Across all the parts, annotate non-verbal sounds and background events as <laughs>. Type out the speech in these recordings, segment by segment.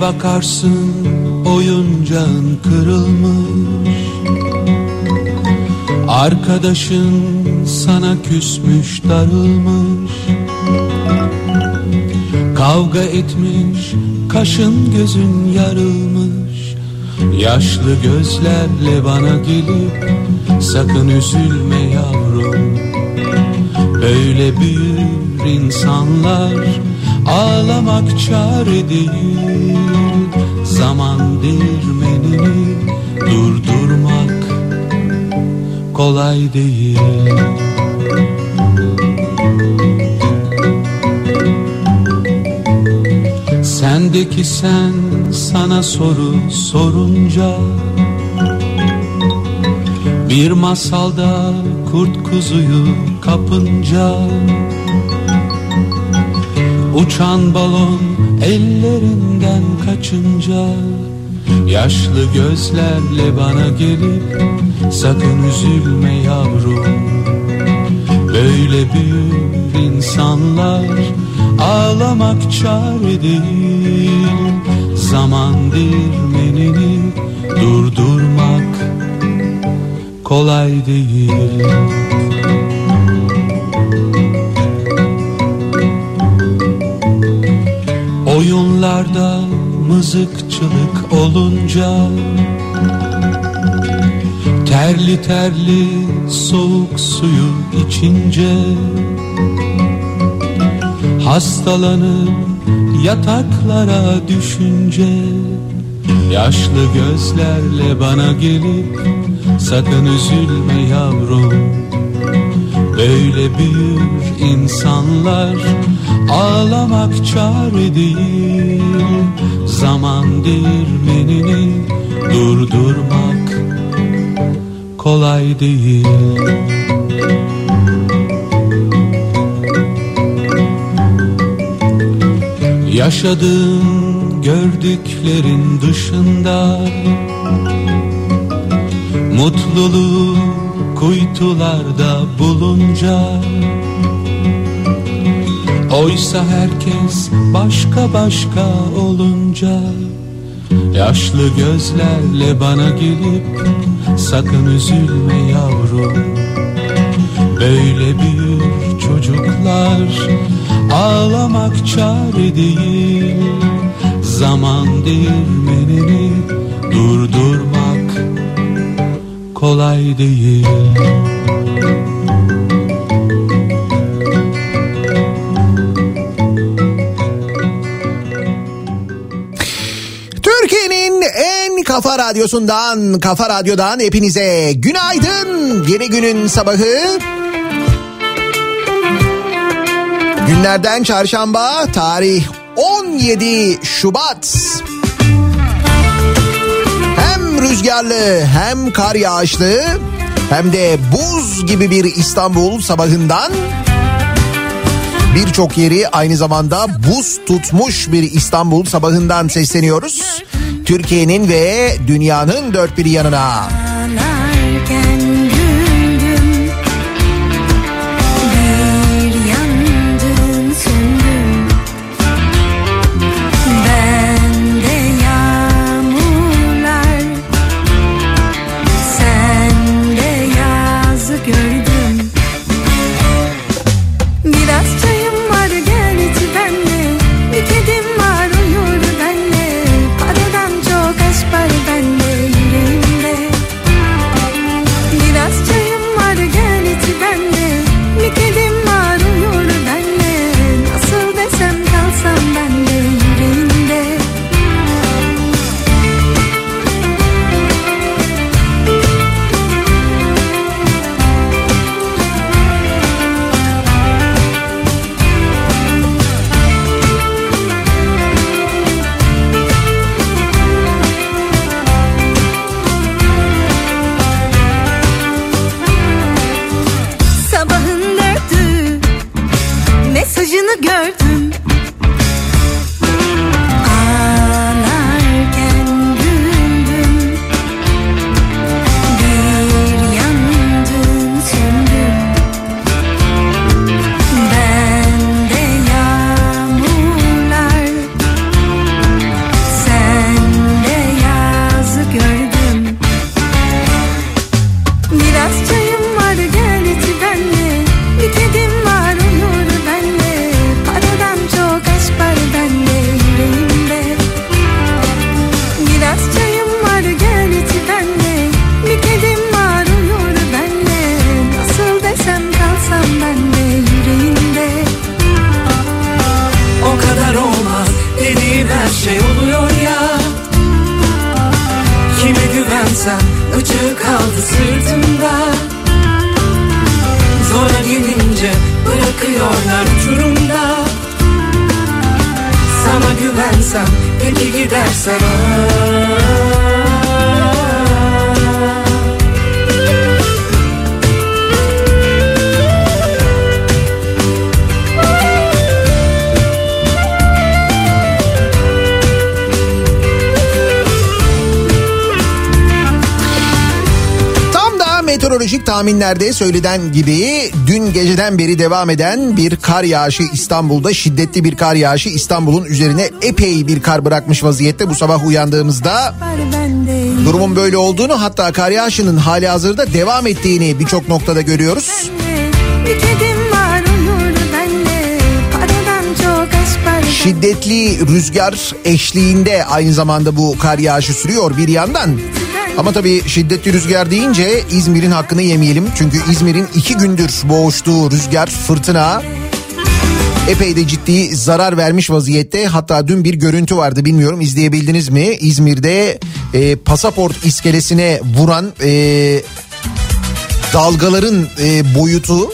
Bakarsın oyuncağın kırılmış. Arkadaşın sana küsmüş darılmış. Kavga etmiş kaşın gözün yarılmış. Yaşlı gözlerle bana gelip sakın üzülme yavrum. Böyle büyür insanlar ağlamak çare değil Zaman değirmenini durdurmak kolay değil. Sendeki sen sana soru sorunca Bir masalda kurt kuzuyu kapınca Uçan balon ellerinden kaçınca Yaşlı gözlerle bana gelip Sakın üzülme yavrum. Böyle büyür insanlar Ağlamak çare değil. Zaman dirmenini durdurmak kolay değil. Oyunlarda mızıkçılık olunca Terli terli soğuk suyu içince Hastalanıp yataklara düşünce Yaşlı gözlerle bana gelip Sakın üzülme yavrum Böyle büyür insanlar Ağlamak çare değil Zaman değirmenini durdurmak kolay değil. Yaşadığın gördüklerin dışında Mutluluğu kuytularda bulunca Oysa herkes başka başka olunca Yaşlı gözlerle bana gelip Sakın üzülme yavrum Böyle büyür çocuklar Ağlamak çare değil. Zaman değirmenini durdurmak kolay değil kafa radyosundan, kafa radyodan hepinize günaydın. Yeni günün sabahı. Günlerden çarşamba, tarih 17 Şubat. Hem rüzgarlı hem kar yağışlı hem de buz gibi bir İstanbul sabahından birçok yeri aynı zamanda buz tutmuş bir İstanbul sabahından sesleniyoruz. Türkiye'nin ve dünyanın dört bir yanına. Ağlarken tahminlerde söylenen gibi dün geceden beri devam eden bir kar yağışı İstanbul'da şiddetli bir kar yağışı İstanbul'un üzerine epey bir kar bırakmış vaziyette bu sabah uyandığımızda durumun böyle olduğunu hatta kar yağışının hali hazırda devam ettiğini birçok noktada görüyoruz. Şiddetli rüzgar eşliğinde aynı zamanda bu kar yağışı sürüyor bir yandan. Ama tabii şiddetli rüzgar deyince İzmir'in hakkını yemeyelim. Çünkü İzmir'in iki gündür boğuştuğu rüzgar, fırtına epey de ciddi zarar vermiş vaziyette. Hatta dün bir görüntü vardı bilmiyorum izleyebildiniz mi? İzmir'de e, pasaport iskelesine vuran e, dalgaların e, boyutu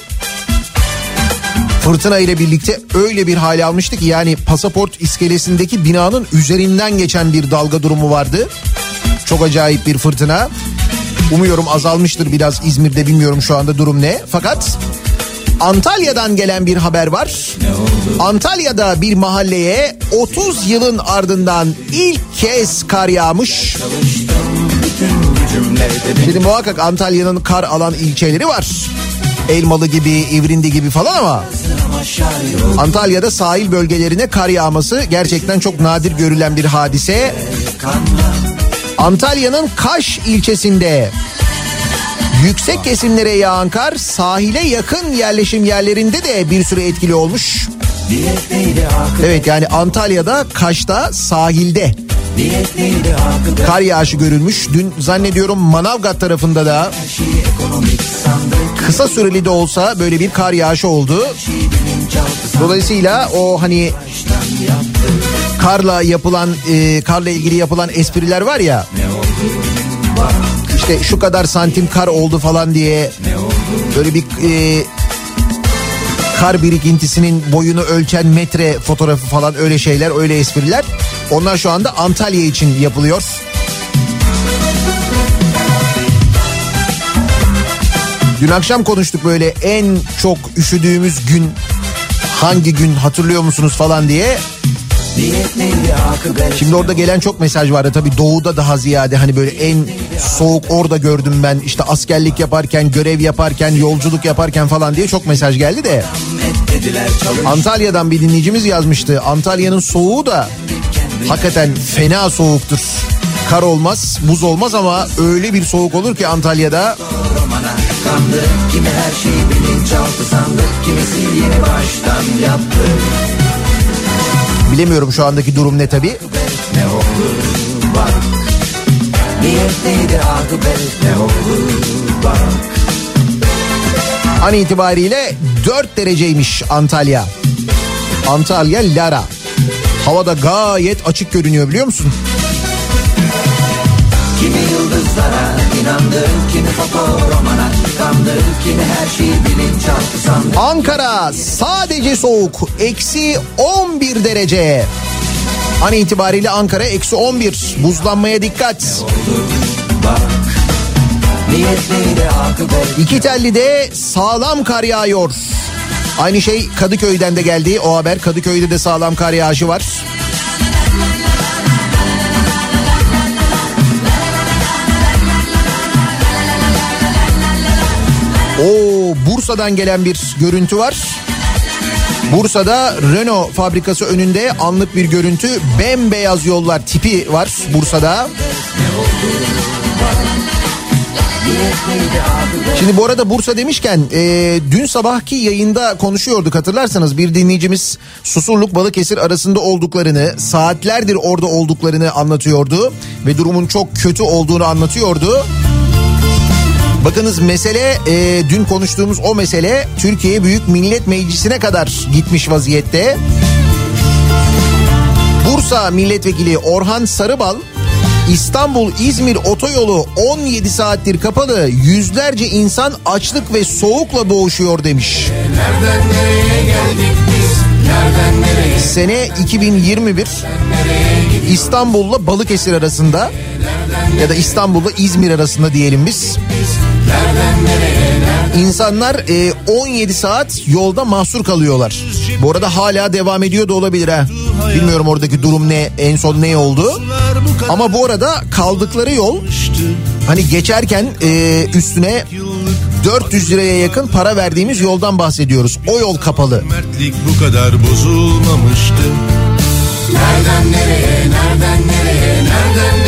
fırtına ile birlikte öyle bir hale almıştı ki yani pasaport iskelesindeki binanın üzerinden geçen bir dalga durumu vardı. Çok acayip bir fırtına. Umuyorum azalmıştır biraz İzmir'de bilmiyorum şu anda durum ne. Fakat Antalya'dan gelen bir haber var. Antalya'da bir mahalleye 30 yılın ardından ilk kez kar yağmış. Şimdi muhakkak Antalya'nın kar alan ilçeleri var. Elmalı gibi, İvrindi gibi falan ama Antalya'da sahil bölgelerine kar yağması gerçekten çok nadir görülen bir hadise. Antalya'nın Kaş ilçesinde yüksek kesimlere yağan kar sahile yakın yerleşim yerlerinde de bir süre etkili olmuş. Evet yani Antalya'da Kaş'ta sahilde kar yağışı görülmüş. Dün zannediyorum Manavgat tarafında da kısa süreli de olsa böyle bir kar yağışı oldu. Dolayısıyla o hani karla yapılan e, karla ilgili yapılan espriler var ya. İşte şu kadar santim kar oldu falan diye böyle bir e, kar birikintisinin boyunu ölçen metre fotoğrafı falan öyle şeyler öyle espriler. Onlar şu anda Antalya için yapılıyor. Dün akşam konuştuk böyle en çok üşüdüğümüz gün hangi gün hatırlıyor musunuz falan diye. Şimdi orada gelen çok mesaj vardı. Tabii doğuda daha ziyade hani böyle en soğuk orada gördüm ben. İşte askerlik yaparken görev yaparken yolculuk yaparken falan diye çok mesaj geldi de. Antalya'dan bir dinleyicimiz yazmıştı. Antalya'nın soğuğu da hakikaten fena soğuktur. Kar olmaz buz olmaz ama öyle bir soğuk olur ki Antalya'da. Kimi her şeyi bilinçaltı sandı Kimisi yeni baştan yaptı bilemiyorum şu andaki durum ne tabii. Ne olur bak Niyetliydi akıbet ne olur bak An itibariyle 4 dereceymiş Antalya. Antalya Lara. Havada gayet açık görünüyor biliyor musun? Kimi yıldızlara inandı Kimi fotoromana kandı Kimi her şeyi bilinçaltı sandı Ankara sadece soğuk. Eksi 11 derece. An itibariyle Ankara eksi 11. Buzlanmaya dikkat. İki Telli'de sağlam kar yağıyor. Aynı şey Kadıköy'den de geldi o haber. Kadıköy'de de sağlam kar yağışı var. Bursa'dan gelen bir görüntü var. Bursa'da Renault fabrikası önünde anlık bir görüntü. Bembeyaz yollar tipi var Bursa'da. Şimdi bu arada Bursa demişken e, dün sabahki yayında konuşuyorduk hatırlarsanız bir dinleyicimiz Susurluk Balıkesir arasında olduklarını saatlerdir orada olduklarını anlatıyordu ve durumun çok kötü olduğunu anlatıyordu. Bakınız mesele e, dün konuştuğumuz o mesele Türkiye Büyük Millet Meclisi'ne kadar gitmiş vaziyette. Bursa Milletvekili Orhan Sarıbal İstanbul-İzmir otoyolu 17 saattir kapalı. Yüzlerce insan açlık ve soğukla boğuşuyor demiş. Nereden nereye geldik biz? Nereden nereye? Sene 2021 İstanbul'la Balıkesir arasında ya da İstanbul'la İzmir arasında diyelim biz. İnsanlar e, 17 saat yolda mahsur kalıyorlar. Bu arada hala devam ediyor da olabilir ha. Bilmiyorum oradaki durum ne, en son ne oldu. Ama bu arada kaldıkları yol hani geçerken e, üstüne 400 liraya yakın para verdiğimiz yoldan bahsediyoruz. O yol kapalı. Mertlik bu kadar bozulmamıştı. Nereden nereye? Nereden nereye? Nereden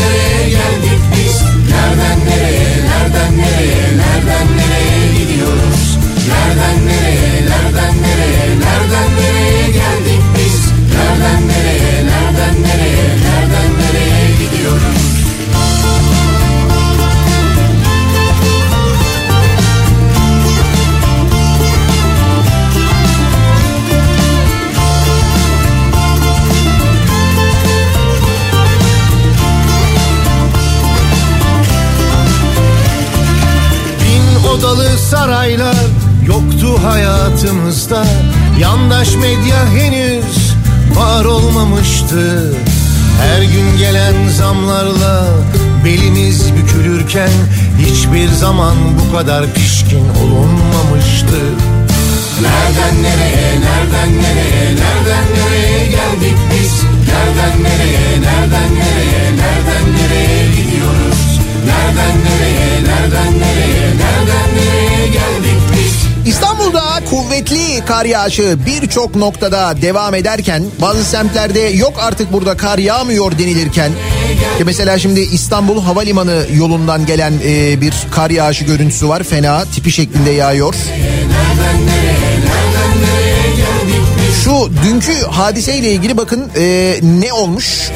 Nereden nereye? Nereden? Hayatımızda. Yandaş medya henüz var olmamıştı. Her gün gelen zamlarla belimiz bükülürken hiçbir zaman bu kadar pişkin olunmamıştı. Nereden nereye? Nereden nereye? Nereden nereye geldik biz? Nereden nereye? Nereden nereye? Nereden nereye gidiyoruz? Nereden nereye? Nereden nereye? Nereden nereye geldik biz? İstanbul'da kuvvetli kar yağışı birçok noktada devam ederken bazı semtlerde yok artık burada kar yağmıyor denilirken ki mesela şimdi İstanbul Havalimanı yolundan gelen e, bir kar yağışı görüntüsü var fena tipi şeklinde yağıyor. Şu dünkü hadiseyle ilgili bakın e, ne olmuş?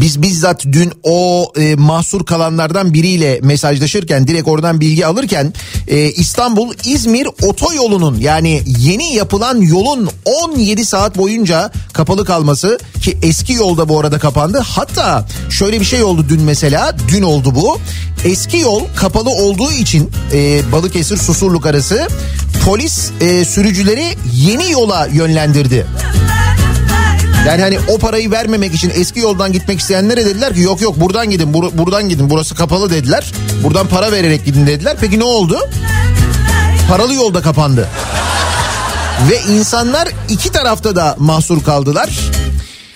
Biz bizzat dün o e, mahsur kalanlardan biriyle mesajlaşırken direkt oradan bilgi alırken e, İstanbul İzmir otoyolunun yani yeni yapılan yolun 17 saat boyunca kapalı kalması ki eski yolda bu arada kapandı. Hatta şöyle bir şey oldu dün mesela dün oldu bu. Eski yol kapalı olduğu için e, Balıkesir Susurluk arası polis e, sürücüleri yeni yola yönlendirdi. Yani hani o parayı vermemek için eski yoldan gitmek isteyenlere dediler ki yok yok buradan gidin bur- buradan gidin burası kapalı dediler. Buradan para vererek gidin dediler. Peki ne oldu? Paralı yolda kapandı. Ve insanlar iki tarafta da mahsur kaldılar.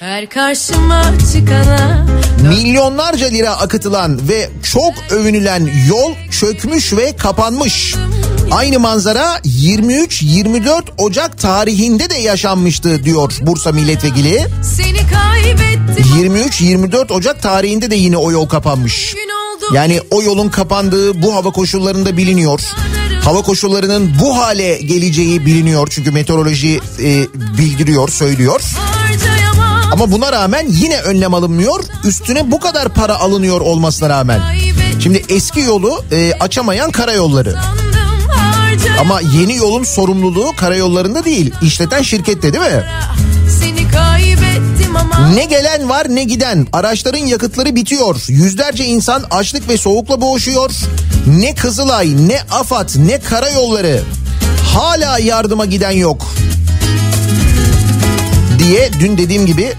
Her karşıma çıkana Milyonlarca lira akıtılan ve çok övünülen yol çökmüş ve kapanmış. Aynı manzara 23-24 Ocak tarihinde de yaşanmıştı diyor Bursa Milletvekili. seni kaybettim 23-24 Ocak tarihinde de yine o yol kapanmış. Yani o yolun kapandığı bu hava koşullarında biliniyor. Hava koşullarının bu hale geleceği biliniyor çünkü meteoroloji e, bildiriyor, söylüyor. Ama buna rağmen yine önlem alınmıyor. Üstüne bu kadar para alınıyor olmasına rağmen. Şimdi eski yolu e, açamayan karayolları. Ama yeni yolun sorumluluğu karayollarında değil. işleten şirkette değil mi? Ne gelen var ne giden. Araçların yakıtları bitiyor. Yüzlerce insan açlık ve soğukla boğuşuyor. Ne Kızılay, ne AFAD, ne karayolları. Hala yardıma giden yok. Diye dün dediğim gibi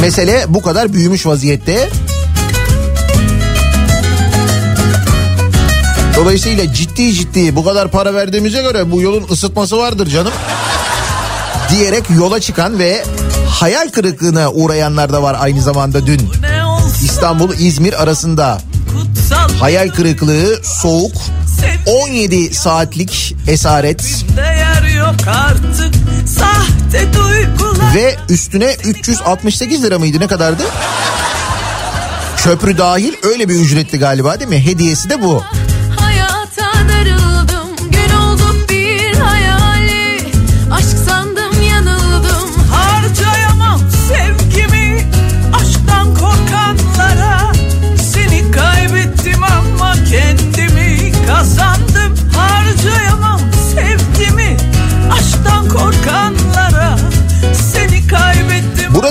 mesele bu kadar büyümüş vaziyette. Dolayısıyla ciddi ciddi bu kadar para verdiğimize göre bu yolun ısıtması vardır canım diyerek yola çıkan ve hayal kırıklığına uğrayanlar da var aynı zamanda dün. Ne olsun İstanbul-İzmir arasında hayal kırıklığı, soğuk, 17 saatlik esaret ve üstüne 368 lira mıydı ne kadardı? Köprü dahil öyle bir ücretti galiba değil mi? Hediyesi de bu.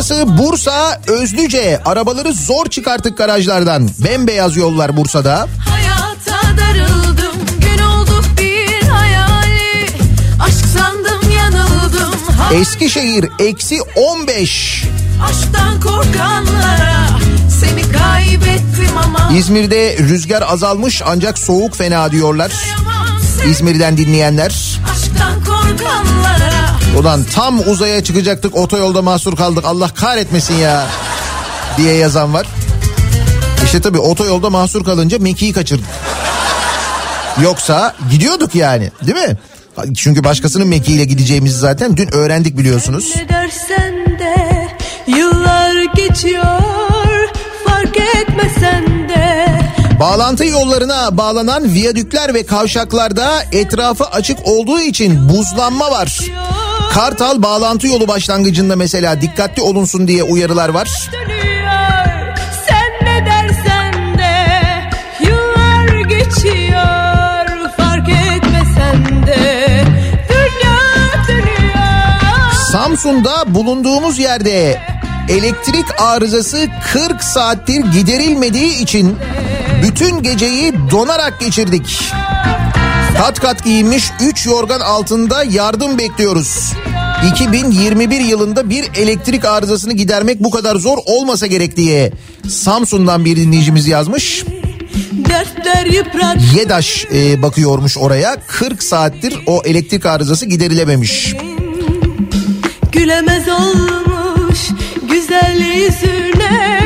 Burası Bursa Özlüce arabaları zor çıkarttık garajlardan. Bembeyaz yollar Bursa'da. Hayata darıldım gün olduk bir hayali Aşk sandım yanıldım Eskişehir eksi 15. Aşktan korkanlara seni kaybettim ama İzmir'de rüzgar azalmış ancak soğuk fena diyorlar. İzmir'den dinleyenler. aşktan korkanlara Ulan tam uzaya çıkacaktık otoyolda mahsur kaldık Allah kahretmesin ya diye yazan var. İşte tabii otoyolda mahsur kalınca Meki'yi kaçırdık. Yoksa gidiyorduk yani değil mi? Çünkü başkasının Meki ile gideceğimizi zaten dün öğrendik biliyorsunuz. Ne dersen de yıllar geçiyor fark etmesen de Bağlantı yollarına bağlanan viyadükler ve kavşaklarda etrafı açık olduğu için buzlanma var. Kartal bağlantı yolu başlangıcında mesela dikkatli olunsun diye uyarılar var. Samsun'da bulunduğumuz yerde elektrik arızası 40 saattir giderilmediği için bütün geceyi donarak geçirdik. Kat kat giyinmiş 3 yorgan altında yardım bekliyoruz. 2021 yılında bir elektrik arızasını gidermek bu kadar zor olmasa gerek diye Samsun'dan bir dinleyicimiz yazmış. YEDAŞ e, bakıyormuş oraya 40 saattir o elektrik arızası giderilememiş. gülemez olmuş güzel yüzüne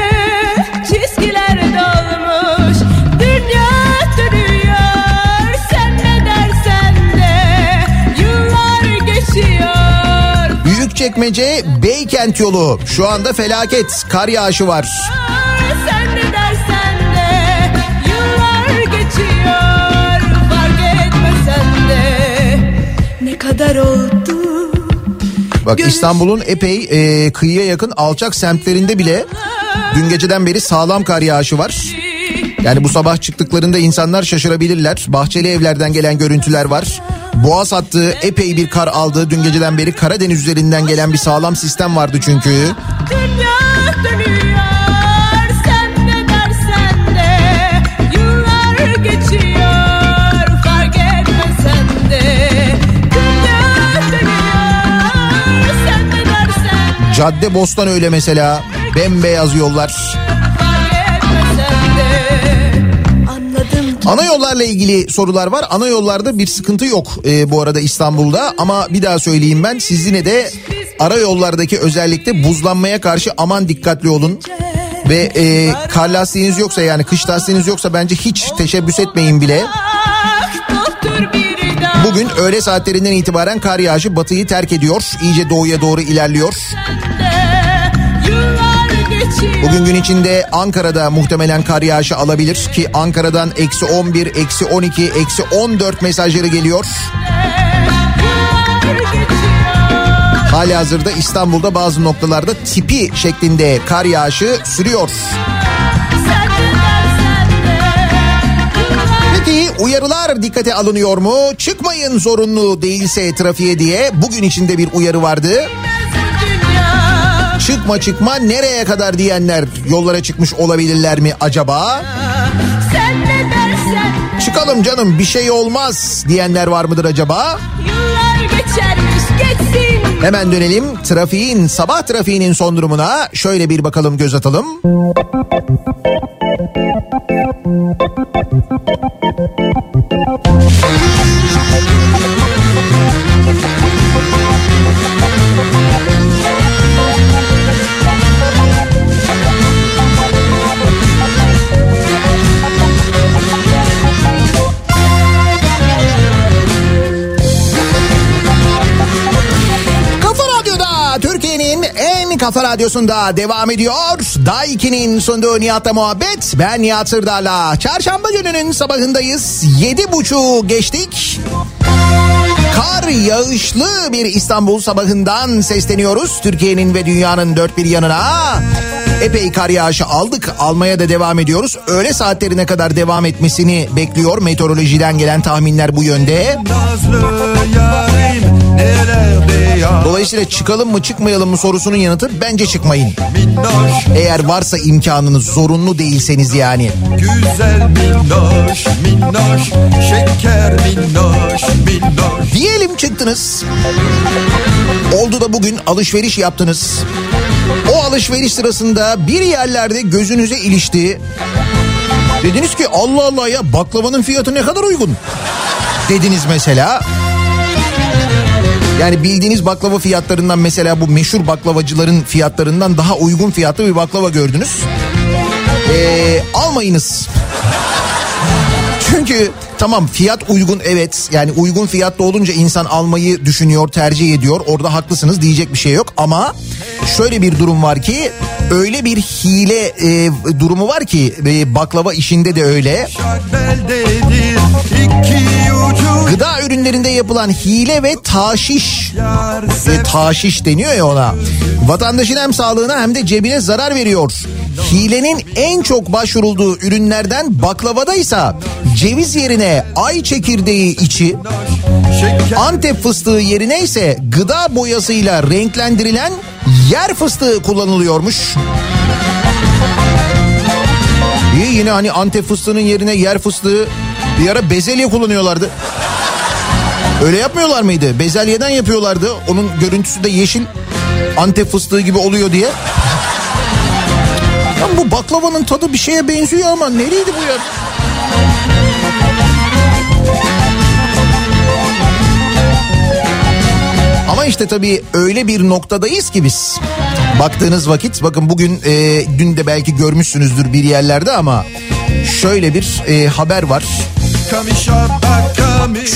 geçiyor Büyükçekmece Beykent yolu şu anda felaket kar yağışı var. sen ne dersen de yıllar geçiyor fark etmesen de ne kadar oldu Bak İstanbul'un epey e, kıyıya yakın alçak semtlerinde bile dün geceden beri sağlam kar yağışı var. Yani bu sabah çıktıklarında insanlar şaşırabilirler. Bahçeli evlerden gelen görüntüler var. Boğaz hattı epey bir kar aldı. Dün geceden beri Karadeniz üzerinden gelen bir sağlam sistem vardı çünkü. Dünya dönüyor sen ne dersen de yıllar geçiyor fark etmesen de dünya dönüyor sen ne dersen de Cadde Bostan öyle mesela. Bembeyaz yollar. Ana yollarla ilgili sorular var. Ana yollarda bir sıkıntı yok e, bu arada İstanbul'da ama bir daha söyleyeyim ben siz yine de ara yollardaki özellikle buzlanmaya karşı aman dikkatli olun. Ve e, kar lastiğiniz yoksa yani kış lastiğiniz yoksa bence hiç teşebbüs etmeyin bile. Bugün öğle saatlerinden itibaren kar yağışı batıyı terk ediyor. İyice doğuya doğru ilerliyor. Bugün gün içinde Ankara'da muhtemelen kar yağışı alabilir ki Ankara'dan eksi 11, eksi 12, eksi 14 mesajları geliyor. Hali hazırda İstanbul'da bazı noktalarda tipi şeklinde kar yağışı sürüyor. Peki uyarılar dikkate alınıyor mu? Çıkmayın zorunlu değilse trafiğe diye bugün içinde bir uyarı vardı. Çıkma çıkma nereye kadar diyenler yollara çıkmış olabilirler mi acaba? Sen ne dersen Çıkalım canım bir şey olmaz diyenler var mıdır acaba? Hemen dönelim trafiğin sabah trafiğinin son durumuna şöyle bir bakalım göz atalım. Kafa radyosunda devam ediyor. Daiki'nin sunduğu Nihat'la muhabbet. Ben Nihat Sırdar'la. Çarşamba gününün sabahındayız. Yedi buçuğu geçtik. Kar yağışlı bir İstanbul sabahından sesleniyoruz. Türkiye'nin ve dünyanın dört bir yanına. Epey kar yağışı aldık. Almaya da devam ediyoruz. Öğle saatlerine kadar devam etmesini bekliyor. Meteorolojiden gelen tahminler bu yönde. Nazlı yarim Dolayısıyla çıkalım mı çıkmayalım mı sorusunun yanıtı bence çıkmayın. Eğer varsa imkanınız zorunlu değilseniz yani. Güzel minnoş minnoş Şeker minnoş minnoş Diyelim çıktınız. Oldu da bugün alışveriş yaptınız. O alışveriş sırasında bir yerlerde gözünüze ilişti. Dediniz ki Allah Allah ya baklavanın fiyatı ne kadar uygun. Dediniz mesela. Yani bildiğiniz baklava fiyatlarından mesela bu meşhur baklavacıların fiyatlarından daha uygun fiyatlı bir baklava gördünüz. Ee, almayınız. Çünkü tamam fiyat uygun evet yani uygun fiyatlı olunca insan almayı düşünüyor tercih ediyor orada haklısınız diyecek bir şey yok ama şöyle bir durum var ki öyle bir hile e, durumu var ki e, baklava işinde de öyle gıda ürünlerinde yapılan hile ve taşiş ve taşiş deniyor ya ona. Vatandaşın hem sağlığına hem de cebine zarar veriyor. Hilenin en çok başvurulduğu ürünlerden baklavadaysa ceviz yerine ay çekirdeği içi, Antep fıstığı yerine ise gıda boyasıyla renklendirilen yer fıstığı kullanılıyormuş. İyi yine hani Antep fıstığının yerine yer fıstığı bir ara bezelye kullanıyorlardı. Öyle yapmıyorlar mıydı? Bezelyeden yapıyorlardı. Onun görüntüsü de yeşil Antep fıstığı gibi oluyor diye. Lan bu baklavanın tadı bir şeye benziyor ama nereydi bu ya? Ama işte tabii öyle bir noktadayız ki biz. Baktığınız vakit bakın bugün e, dün de belki görmüşsünüzdür bir yerlerde ama şöyle bir e, haber var.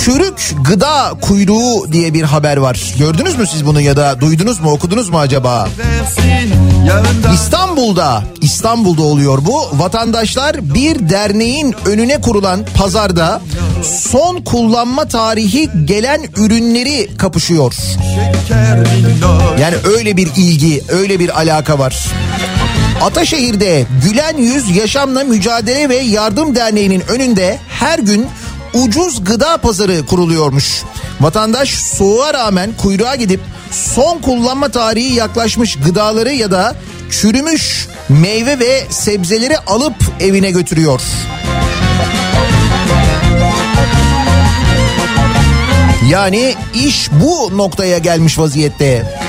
Çürük gıda kuyruğu diye bir haber var. Gördünüz mü siz bunu ya da duydunuz mu okudunuz mu acaba? Yağında İstanbul'da İstanbul'da oluyor bu. Vatandaşlar bir derneğin önüne kurulan pazarda son kullanma tarihi gelen ürünleri kapışıyor. Yani öyle bir ilgi, öyle bir alaka var. Ataşehir'de Gülen Yüz Yaşamla Mücadele ve Yardım Derneği'nin önünde her gün ucuz gıda pazarı kuruluyormuş. Vatandaş soğuğa rağmen kuyruğa gidip son kullanma tarihi yaklaşmış gıdaları ya da çürümüş meyve ve sebzeleri alıp evine götürüyor. Yani iş bu noktaya gelmiş vaziyette.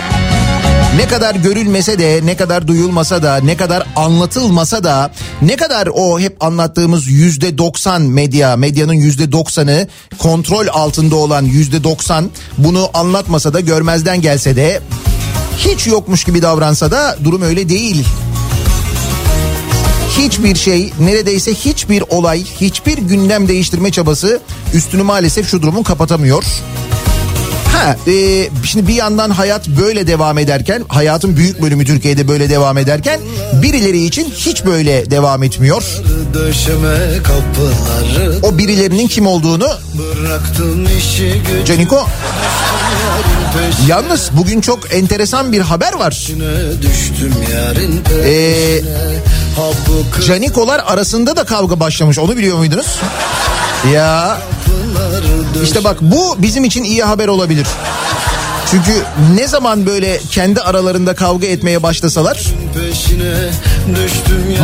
Ne kadar görülmese de, ne kadar duyulmasa da, ne kadar anlatılmasa da, ne kadar o hep anlattığımız yüzde doksan medya, medyanın yüzde doksanı kontrol altında olan yüzde doksan bunu anlatmasa da görmezden gelse de hiç yokmuş gibi davransa da durum öyle değil. Hiçbir şey, neredeyse hiçbir olay, hiçbir gündem değiştirme çabası üstünü maalesef şu durumun kapatamıyor. Ha, e, şimdi bir yandan hayat böyle devam ederken, hayatın büyük bölümü Türkiye'de böyle devam ederken birileri için hiç böyle devam etmiyor. O birilerinin kim olduğunu Caniko yalnız bugün çok enteresan bir haber var. Ee, Canikolar arasında da kavga başlamış onu biliyor muydunuz? Ya işte bak bu bizim için iyi haber olabilir. Çünkü ne zaman böyle kendi aralarında kavga etmeye başlasalar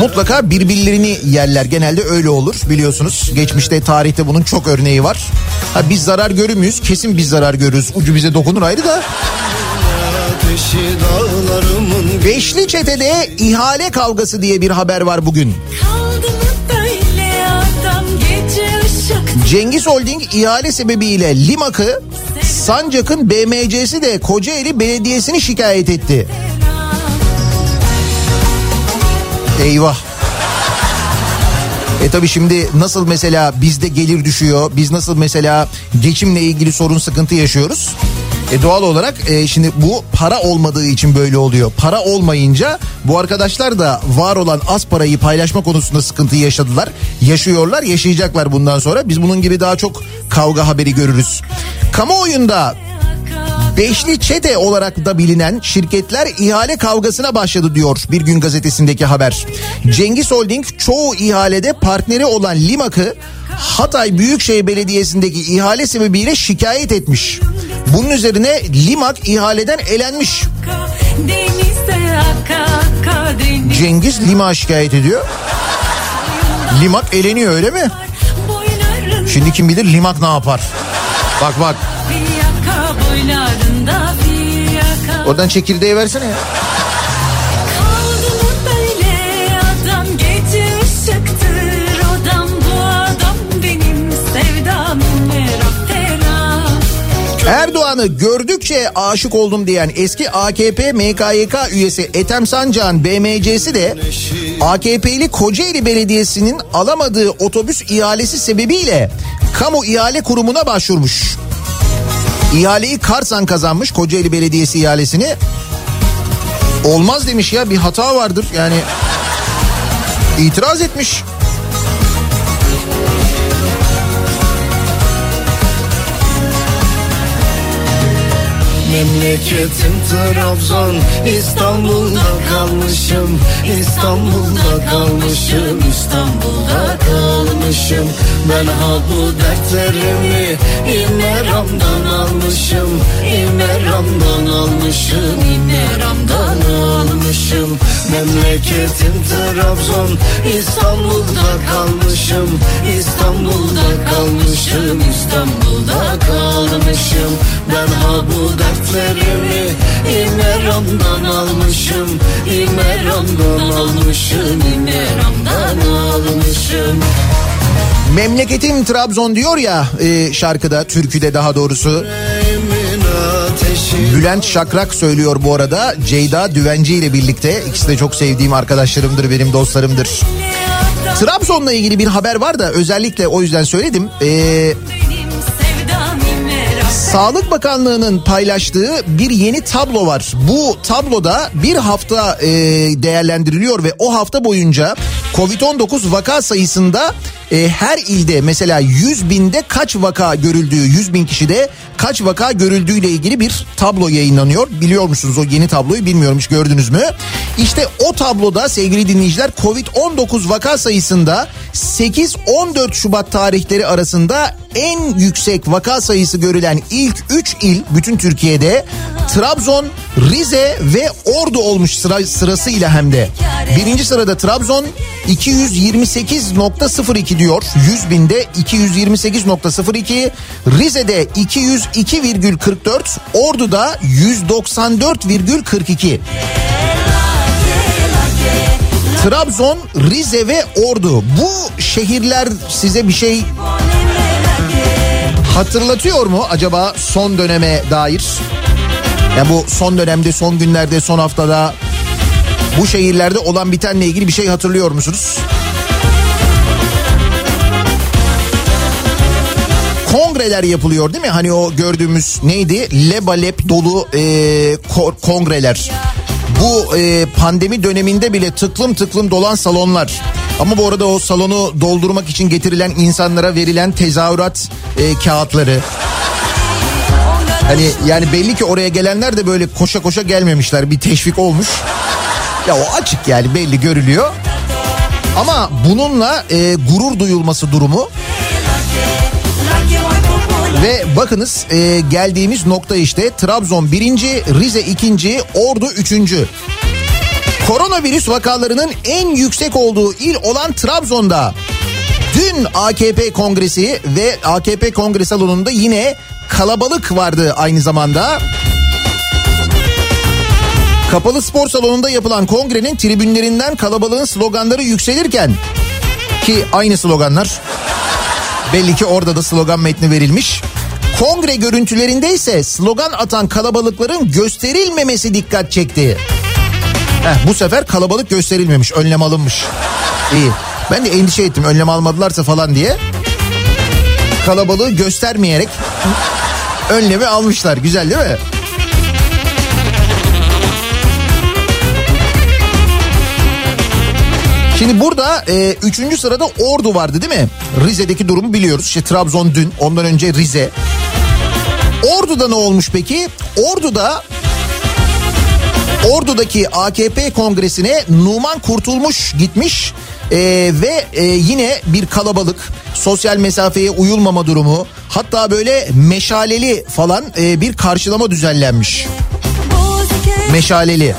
mutlaka birbirlerini yerler. Genelde öyle olur biliyorsunuz. Geçmişte tarihte bunun çok örneği var. Ha biz zarar görür müyüz? Kesin biz zarar görürüz. Ucu bize dokunur ayrı da. Beşli çetede ihale kavgası diye bir haber var bugün. Adam Cengiz Holding ihale sebebiyle Limak'ı Sancak'ın BMC'si de Kocaeli Belediyesi'ni şikayet etti. Eyvah. E tabi şimdi nasıl mesela bizde gelir düşüyor, biz nasıl mesela geçimle ilgili sorun sıkıntı yaşıyoruz. E doğal olarak e, şimdi bu para olmadığı için böyle oluyor. Para olmayınca bu arkadaşlar da var olan az parayı paylaşma konusunda sıkıntı yaşadılar. Yaşıyorlar, yaşayacaklar bundan sonra. Biz bunun gibi daha çok kavga haberi görürüz. Kamuoyunda Beşli çete olarak da bilinen şirketler ihale kavgasına başladı diyor Bir Gün Gazetesi'ndeki haber. Cengiz Holding çoğu ihalede partneri olan Limak'ı Hatay Büyükşehir Belediyesi'ndeki ihale sebebiyle şikayet etmiş. Bunun üzerine Limak ihaleden elenmiş. Cengiz Limak'a şikayet ediyor. Limak eleniyor öyle mi? Şimdi kim bilir Limak ne yapar? Bak bak oradan çekirdeği versene ya. Erdoğan'ı gördükçe aşık oldum diyen eski AKP MKYK üyesi Ethem Sancak'ın BMC'si de AKP'li Kocaeli Belediyesi'nin alamadığı otobüs ihalesi sebebiyle kamu ihale kurumuna başvurmuş. İhaleyi Karsan kazanmış Kocaeli Belediyesi ihalesini. Olmaz demiş ya bir hata vardır yani itiraz etmiş. Memleketim Trabzon İstanbul'da kalmışım. İstanbul'da kalmışım İstanbul'da kalmışım. Ben ha bu dertlerimi İmeram'dan almışım. İmeram'dan almışım İmeram'dan almışım. Memleketim Trabzon İstanbul'da kalmışım. İstanbul'da kalmışım İstanbul'da kalmışım. Ben ha bu dertlerimi İmeram'dan almışım İmeram'dan almışım İmeram'dan almışım Memleketim Trabzon diyor ya e, şarkıda, türküde daha doğrusu. Bülent Şakrak söylüyor bu arada. Ceyda Düvenci ile birlikte. İkisi de çok sevdiğim arkadaşlarımdır, benim dostlarımdır. Trabzon'la ilgili bir haber var da özellikle o yüzden söyledim. Ee, merak Sağlık Bakanlığı'nın paylaştığı bir yeni tablo var. Bu tabloda bir hafta e, değerlendiriliyor ve o hafta boyunca Covid-19 vaka sayısında e, her ilde mesela 100 binde kaç vaka görüldüğü, 100 bin kişide kaç vaka görüldüğüyle ilgili bir tablo yayınlanıyor. Biliyor musunuz o yeni tabloyu bilmiyorum hiç gördünüz mü? İşte o tabloda sevgili dinleyiciler Covid-19 vaka sayısında 8-14 Şubat tarihleri arasında en yüksek vaka sayısı görülen ilk 3 il bütün Türkiye'de Trabzon, Rize ve Ordu olmuş sıra, sırasıyla hem de. Birinci sırada Trabzon 228.02 diyor 100 binde 228.02 Rize'de 202,44 Ordu'da 194,42 Trabzon, Rize ve Ordu bu şehirler size bir şey hatırlatıyor mu acaba son döneme dair? Yani bu son dönemde, son günlerde, son haftada bu şehirlerde olan bitenle ilgili bir şey hatırlıyor musunuz? Kongreler yapılıyor değil mi? Hani o gördüğümüz neydi? Lebalep dolu e, ko- kongreler. Bu e, pandemi döneminde bile tıklım tıklım dolan salonlar. Ama bu arada o salonu doldurmak için getirilen insanlara verilen tezahürat e, kağıtları. Hani yani belli ki oraya gelenler de böyle koşa koşa gelmemişler. Bir teşvik olmuş. Ya o açık yani belli görülüyor. Ama bununla e, gurur duyulması durumu ve bakınız e, geldiğimiz nokta işte Trabzon birinci, Rize ikinci, Ordu üçüncü. Koronavirüs vakalarının en yüksek olduğu il olan Trabzon'da dün AKP kongresi ve AKP kongre salonunda yine kalabalık vardı aynı zamanda. Kapalı spor salonunda yapılan kongrenin tribünlerinden kalabalığın sloganları yükselirken ki aynı sloganlar belli ki orada da slogan metni verilmiş. Kongre görüntülerinde ise slogan atan kalabalıkların gösterilmemesi dikkat çekti. Heh, bu sefer kalabalık gösterilmemiş, önlem alınmış. İyi. Ben de endişe ettim önlem almadılarsa falan diye. Kalabalığı göstermeyerek önlemi almışlar. Güzel değil mi? Şimdi burada e, üçüncü sırada Ordu vardı değil mi? Rize'deki durumu biliyoruz. İşte Trabzon dün, ondan önce Rize. Ordu'da ne olmuş peki? Ordu'da Ordu'daki AKP kongresine Numan Kurtulmuş gitmiş Ee, ve e, yine bir kalabalık sosyal mesafeye uyulmama durumu hatta böyle meşaleli falan e, bir karşılama düzenlenmiş. Meşaleli.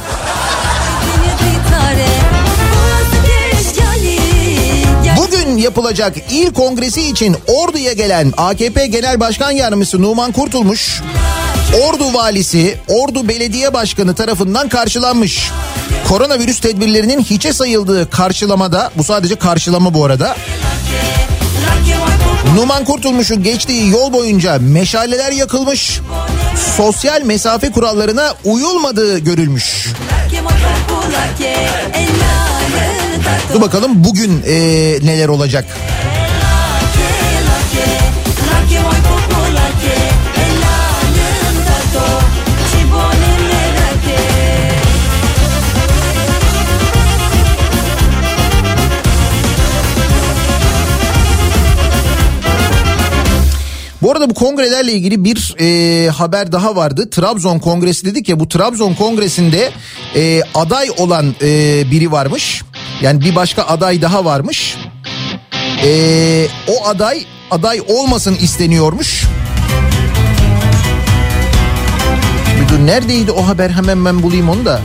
Yapılacak il kongresi için Ordu'ya gelen AKP Genel Başkan Yardımcısı Numan Kurtulmuş, Ordu Valisi, Ordu Belediye Başkanı tarafından karşılanmış. Koronavirüs tedbirlerinin hiçe sayıldığı karşılamada, bu sadece karşılama bu arada. Numan Kurtulmuş'un geçtiği yol boyunca meşaleler yakılmış, sosyal mesafe kurallarına uyulmadığı görülmüş. Dur bakalım bugün e, neler olacak. Bu arada bu kongrelerle ilgili bir e, haber daha vardı. Trabzon Kongresi dedik ya bu Trabzon Kongresi'nde e, aday olan e, biri varmış. Yani bir başka aday daha varmış. E, o aday aday olmasın isteniyormuş. Dur neredeydi o haber hemen ben bulayım onu da.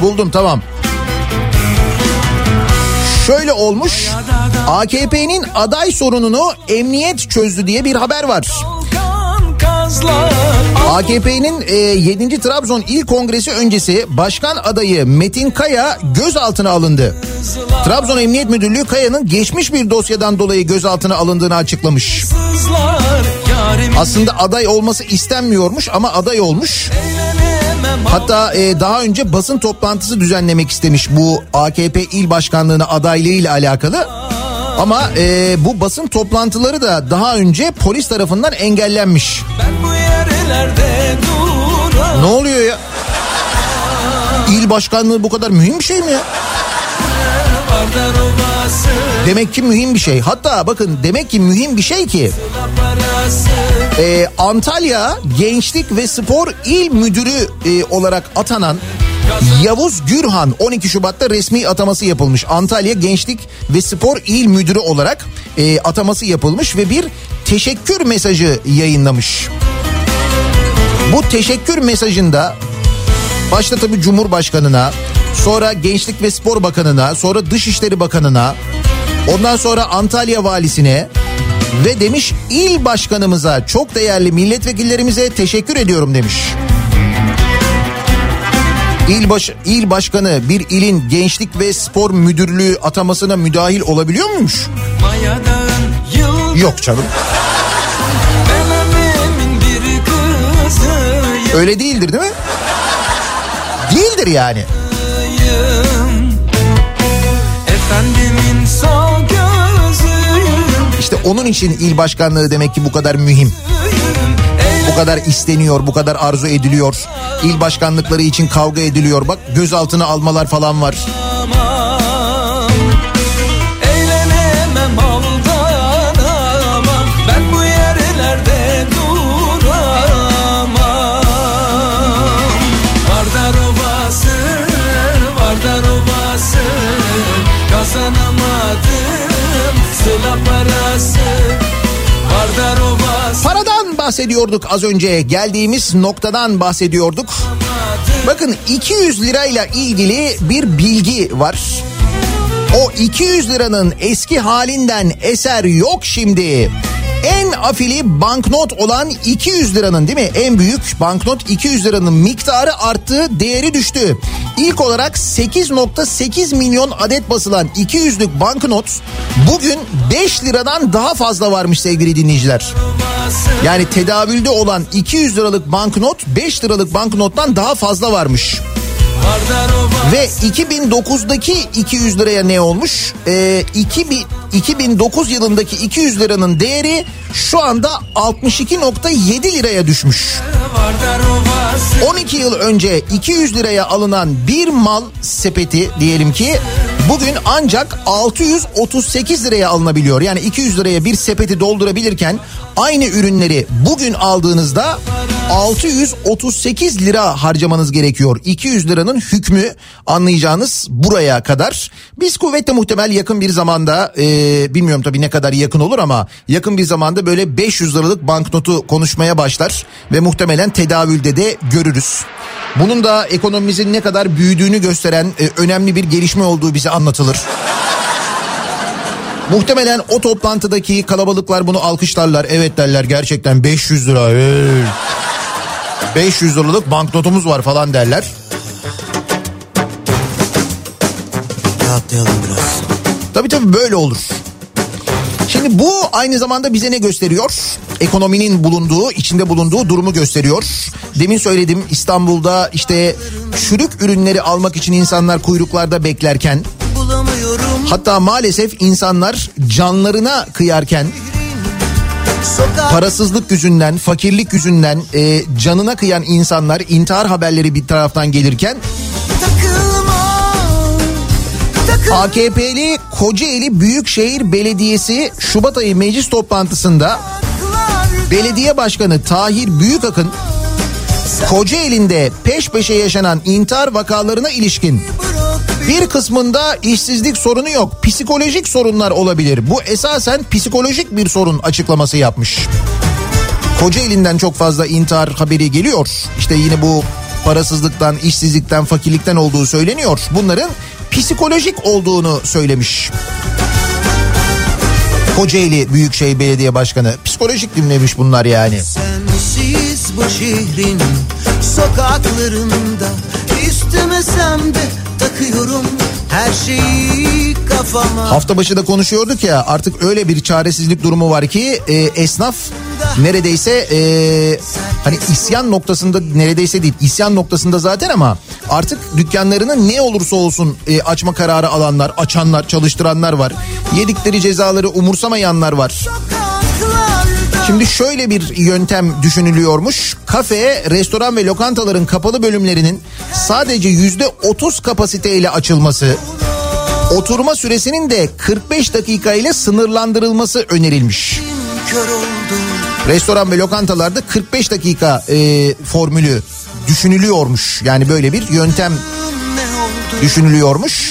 Buldum tamam. Şöyle olmuş. AKP'nin aday sorununu emniyet çözdü diye bir haber var. AKP'nin e, 7. Trabzon İl Kongresi öncesi başkan adayı Metin Kaya gözaltına alındı. Trabzon Emniyet Müdürlüğü Kaya'nın geçmiş bir dosyadan dolayı gözaltına alındığını açıklamış. Aslında aday olması istenmiyormuş ama aday olmuş. Hatta e, daha önce basın toplantısı düzenlemek istemiş bu AKP il başkanlığına adaylığıyla alakalı. Ama e, bu basın toplantıları da daha önce polis tarafından engellenmiş. Ne oluyor ya? İl başkanlığı bu kadar mühim bir şey mi ya? Demek ki mühim bir şey. Hatta bakın demek ki mühim bir şey ki e, Antalya Gençlik ve Spor İl Müdürü e, olarak atanan Yavuz Gürhan 12 Şubat'ta resmi ataması yapılmış. Antalya Gençlik ve Spor İl Müdürü olarak e, ataması yapılmış ve bir teşekkür mesajı yayınlamış. Bu teşekkür mesajında başta tabii Cumhurbaşkanına, sonra Gençlik ve Spor Bakanına, sonra Dışişleri Bakanına, ondan sonra Antalya Valisi'ne ve demiş il başkanımıza çok değerli milletvekillerimize teşekkür ediyorum demiş. İl, baş, il başkanı bir ilin gençlik ve spor müdürlüğü atamasına müdahil olabiliyor muymuş? Yok canım. Öyle değildir değil mi? Değildir yani. İşte onun için il başkanlığı demek ki bu kadar mühim. Bu kadar isteniyor, bu kadar arzu ediliyor. İl başkanlıkları için kavga ediliyor. Bak gözaltına almalar falan var. Bahsediyorduk az önce. Geldiğimiz noktadan bahsediyorduk. Bakın 200 lirayla ilgili bir bilgi var. O 200 liranın eski halinden eser yok şimdi. En afili banknot olan 200 liranın değil mi? En büyük banknot 200 liranın miktarı arttı, değeri düştü. İlk olarak 8.8 milyon adet basılan 200'lük banknot bugün 5 liradan daha fazla varmış sevgili dinleyiciler. Yani tedavülde olan 200 liralık banknot 5 liralık banknottan daha fazla varmış. Ve 2009'daki 200 liraya ne olmuş? Ee, 2000, 2009 yılındaki 200 liranın değeri şu anda 62.7 liraya düşmüş. Vardar Ovası 12 yıl önce 200 liraya alınan bir mal sepeti diyelim ki bugün ancak 638 liraya alınabiliyor. Yani 200 liraya bir sepeti doldurabilirken aynı ürünleri bugün aldığınızda 638 lira harcamanız gerekiyor. 200 liranın hükmü anlayacağınız buraya kadar. Biz kuvvetle muhtemel yakın bir zamanda e, bilmiyorum tabii ne kadar yakın olur ama yakın bir zamanda böyle 500 liralık banknotu konuşmaya başlar ve muhtemelen tedavülde de görürüz. Bunun da ekonomimizin ne kadar büyüdüğünü gösteren e, önemli bir gelişme olduğu bize anlatılır. Muhtemelen o toplantıdaki kalabalıklar bunu alkışlarlar. Evet derler gerçekten 500 lira. evet. 500 liralık banknotumuz var falan derler. Rahatlayalım biraz. Tabii tabii böyle olur. Şimdi bu aynı zamanda bize ne gösteriyor? Ekonominin bulunduğu, içinde bulunduğu durumu gösteriyor. Demin söyledim İstanbul'da işte çürük ürünleri almak için insanlar kuyruklarda beklerken hatta maalesef insanlar canlarına kıyarken parasızlık yüzünden, fakirlik yüzünden e, canına kıyan insanlar intihar haberleri bir taraftan gelirken. AKP'li Kocaeli Büyükşehir Belediyesi Şubat ayı meclis toplantısında Belediye Başkanı Tahir Büyükakın Kocaeli'nde peş peşe yaşanan intihar vakalarına ilişkin bir kısmında işsizlik sorunu yok. Psikolojik sorunlar olabilir. Bu esasen psikolojik bir sorun açıklaması yapmış. Kocaeli'nden çok fazla intihar haberi geliyor. İşte yine bu parasızlıktan, işsizlikten, fakirlikten olduğu söyleniyor. Bunların psikolojik olduğunu söylemiş. Kocaeli Büyükşehir Belediye Başkanı. Psikolojik dinlemiş bunlar yani. Sensiz bu şehrin sokaklarında İstemesem de takıyorum her şeyi kafama Hafta başı da konuşuyorduk ya artık öyle bir çaresizlik durumu var ki e, esnaf neredeyse e, hani isyan noktasında neredeyse değil isyan noktasında zaten ama artık dükkanlarını ne olursa olsun e, açma kararı alanlar, açanlar, çalıştıranlar var. Yedikleri cezaları umursamayanlar var. Sokaklarda Şimdi şöyle bir yöntem düşünülüyormuş. Kafe, restoran ve lokantaların kapalı bölümlerinin sadece yüzde 30 kapasiteyle açılması, oturma süresinin de 45 dakika ile sınırlandırılması önerilmiş. Restoran ve lokantalarda 45 dakika e, formülü düşünülüyormuş. Yani böyle bir yöntem düşünülüyormuş.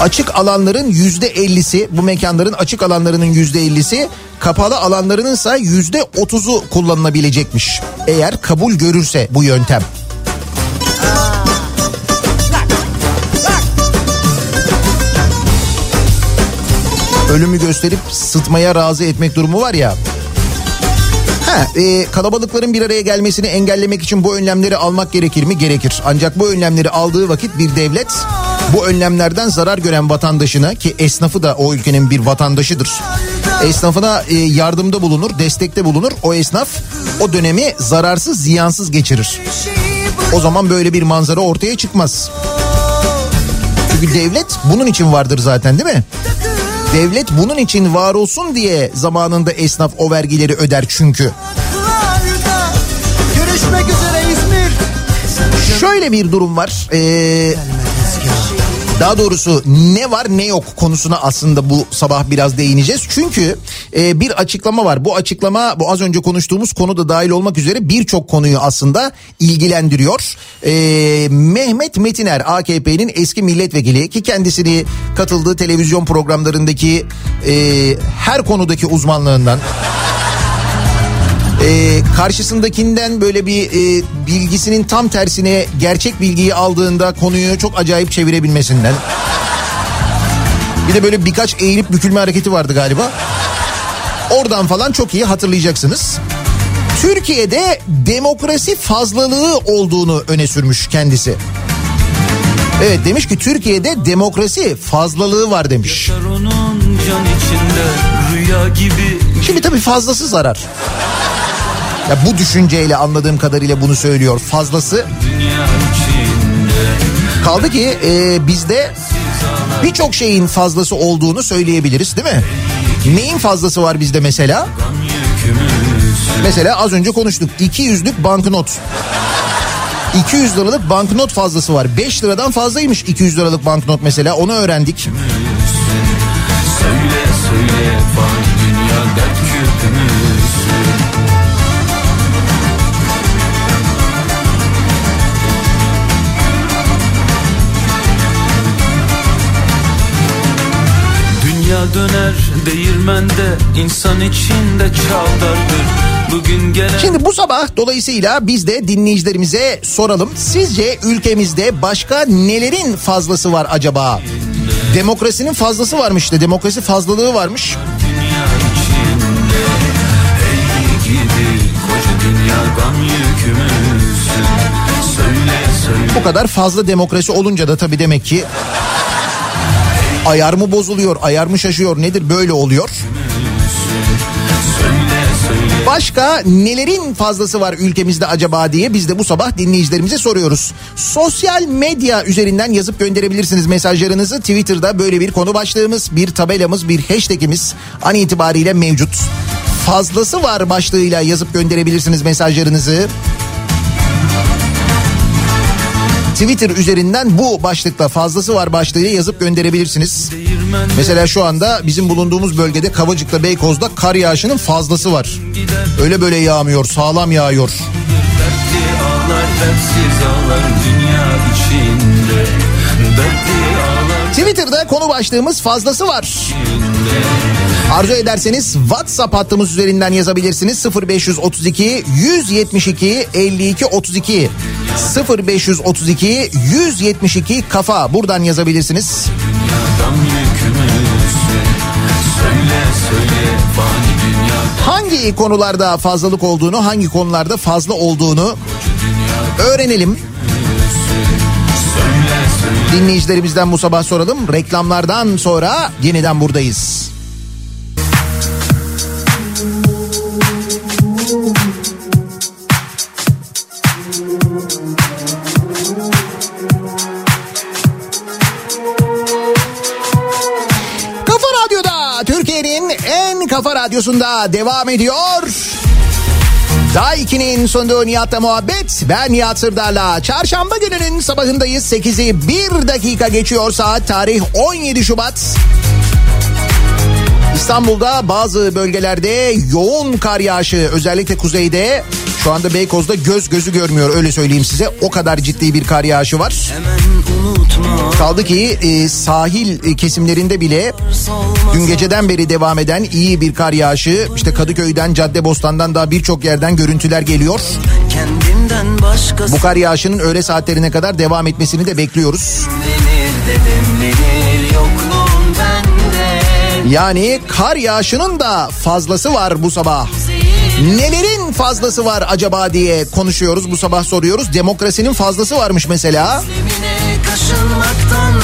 Açık alanların yüzde 50'si bu mekanların açık alanlarının yüzde 50'si kapalı alanlarının ise yüzde 30'u kullanılabilecekmiş. Eğer kabul görürse bu yöntem. Ölümü gösterip sıtmaya razı etmek durumu var ya. Ha, e, kalabalıkların bir araya gelmesini engellemek için bu önlemleri almak gerekir mi? Gerekir. Ancak bu önlemleri aldığı vakit bir devlet bu önlemlerden zarar gören vatandaşına ki esnafı da o ülkenin bir vatandaşıdır. Esnafına e, yardımda bulunur, destekte bulunur. O esnaf o dönemi zararsız, ziyansız geçirir. O zaman böyle bir manzara ortaya çıkmaz. Çünkü devlet bunun için vardır zaten değil mi? Devlet bunun için var olsun diye zamanında esnaf o vergileri öder çünkü. Şöyle bir durum var. Ee, daha doğrusu ne var ne yok konusuna aslında bu sabah biraz değineceğiz. Çünkü e, bir açıklama var. Bu açıklama bu az önce konuştuğumuz konu da dahil olmak üzere birçok konuyu aslında ilgilendiriyor. E, Mehmet Metiner AKP'nin eski milletvekili ki kendisini katıldığı televizyon programlarındaki e, her konudaki uzmanlığından e, karşısındakinden böyle bir e, bilgisinin tam tersine gerçek bilgiyi aldığında konuyu çok acayip çevirebilmesinden. Bir de böyle birkaç eğilip bükülme hareketi vardı galiba. Oradan falan çok iyi hatırlayacaksınız. Türkiye'de demokrasi fazlalığı olduğunu öne sürmüş kendisi. Evet demiş ki Türkiye'de demokrasi fazlalığı var demiş. İçinde Şimdi tabii fazlası zarar. Ya bu düşünceyle anladığım kadarıyla bunu söylüyor. Fazlası Kaldı ki e, bizde birçok şeyin fazlası olduğunu söyleyebiliriz değil mi? Neyin fazlası var bizde mesela? Mesela az önce konuştuk 200'lük banknot. 200 liralık banknot fazlası var. 5 liradan fazlaymış 200 liralık banknot mesela onu öğrendik. Söyle söyle döner değirmende insan içinde çavdardır Bugün gelen Şimdi bu sabah dolayısıyla biz de dinleyicilerimize soralım. Sizce ülkemizde başka nelerin fazlası var acaba? Demokrasinin fazlası varmış işte. Demokrasi fazlalığı varmış. Bu kadar fazla demokrasi olunca da tabii demek ki ayar mı bozuluyor, ayar mı şaşıyor nedir böyle oluyor? Başka nelerin fazlası var ülkemizde acaba diye biz de bu sabah dinleyicilerimize soruyoruz. Sosyal medya üzerinden yazıp gönderebilirsiniz mesajlarınızı. Twitter'da böyle bir konu başlığımız, bir tabelamız, bir hashtagimiz an itibariyle mevcut. Fazlası var başlığıyla yazıp gönderebilirsiniz mesajlarınızı. Twitter üzerinden bu başlıkla fazlası var başlığıyla yazıp gönderebilirsiniz. Mesela şu anda bizim bulunduğumuz bölgede Kavacık'ta Beykoz'da kar yağışının fazlası var. Öyle böyle yağmıyor, sağlam yağıyor. Dertli ağlar dertsiz ağlar dünya içinde Dertli ağlar Twitter'da konu başlığımız fazlası var. Arzu ederseniz WhatsApp hattımız üzerinden yazabilirsiniz. 0532 172 52 32 0532 172 kafa buradan yazabilirsiniz. Hangi konularda fazlalık olduğunu, hangi konularda fazla olduğunu öğrenelim. Dinleyicilerimizden bu sabah soralım. Reklamlardan sonra yeniden buradayız. Kafa radyosunda devam ediyor. Daha 2'nin sonunda Nihat'la muhabbet. Ben Nihat Sırdar'la. Çarşamba gününün sabahındayız. 8'i 1 dakika geçiyor saat. Tarih 17 Şubat. İstanbul'da bazı bölgelerde yoğun kar yağışı özellikle kuzeyde şu anda Beykoz'da göz gözü görmüyor öyle söyleyeyim size. O kadar ciddi bir kar yağışı var. Kaldı ki e, sahil kesimlerinde bile dün geceden beri devam eden iyi bir kar yağışı işte Kadıköy'den Caddebostan'dan daha birçok yerden görüntüler geliyor. Bu kar yağışının öğle saatlerine kadar devam etmesini de bekliyoruz. denir Yani kar yağışının da fazlası var bu sabah. Nelerin fazlası var acaba diye konuşuyoruz bu sabah soruyoruz. Demokrasinin fazlası varmış mesela. Kaşınmaktan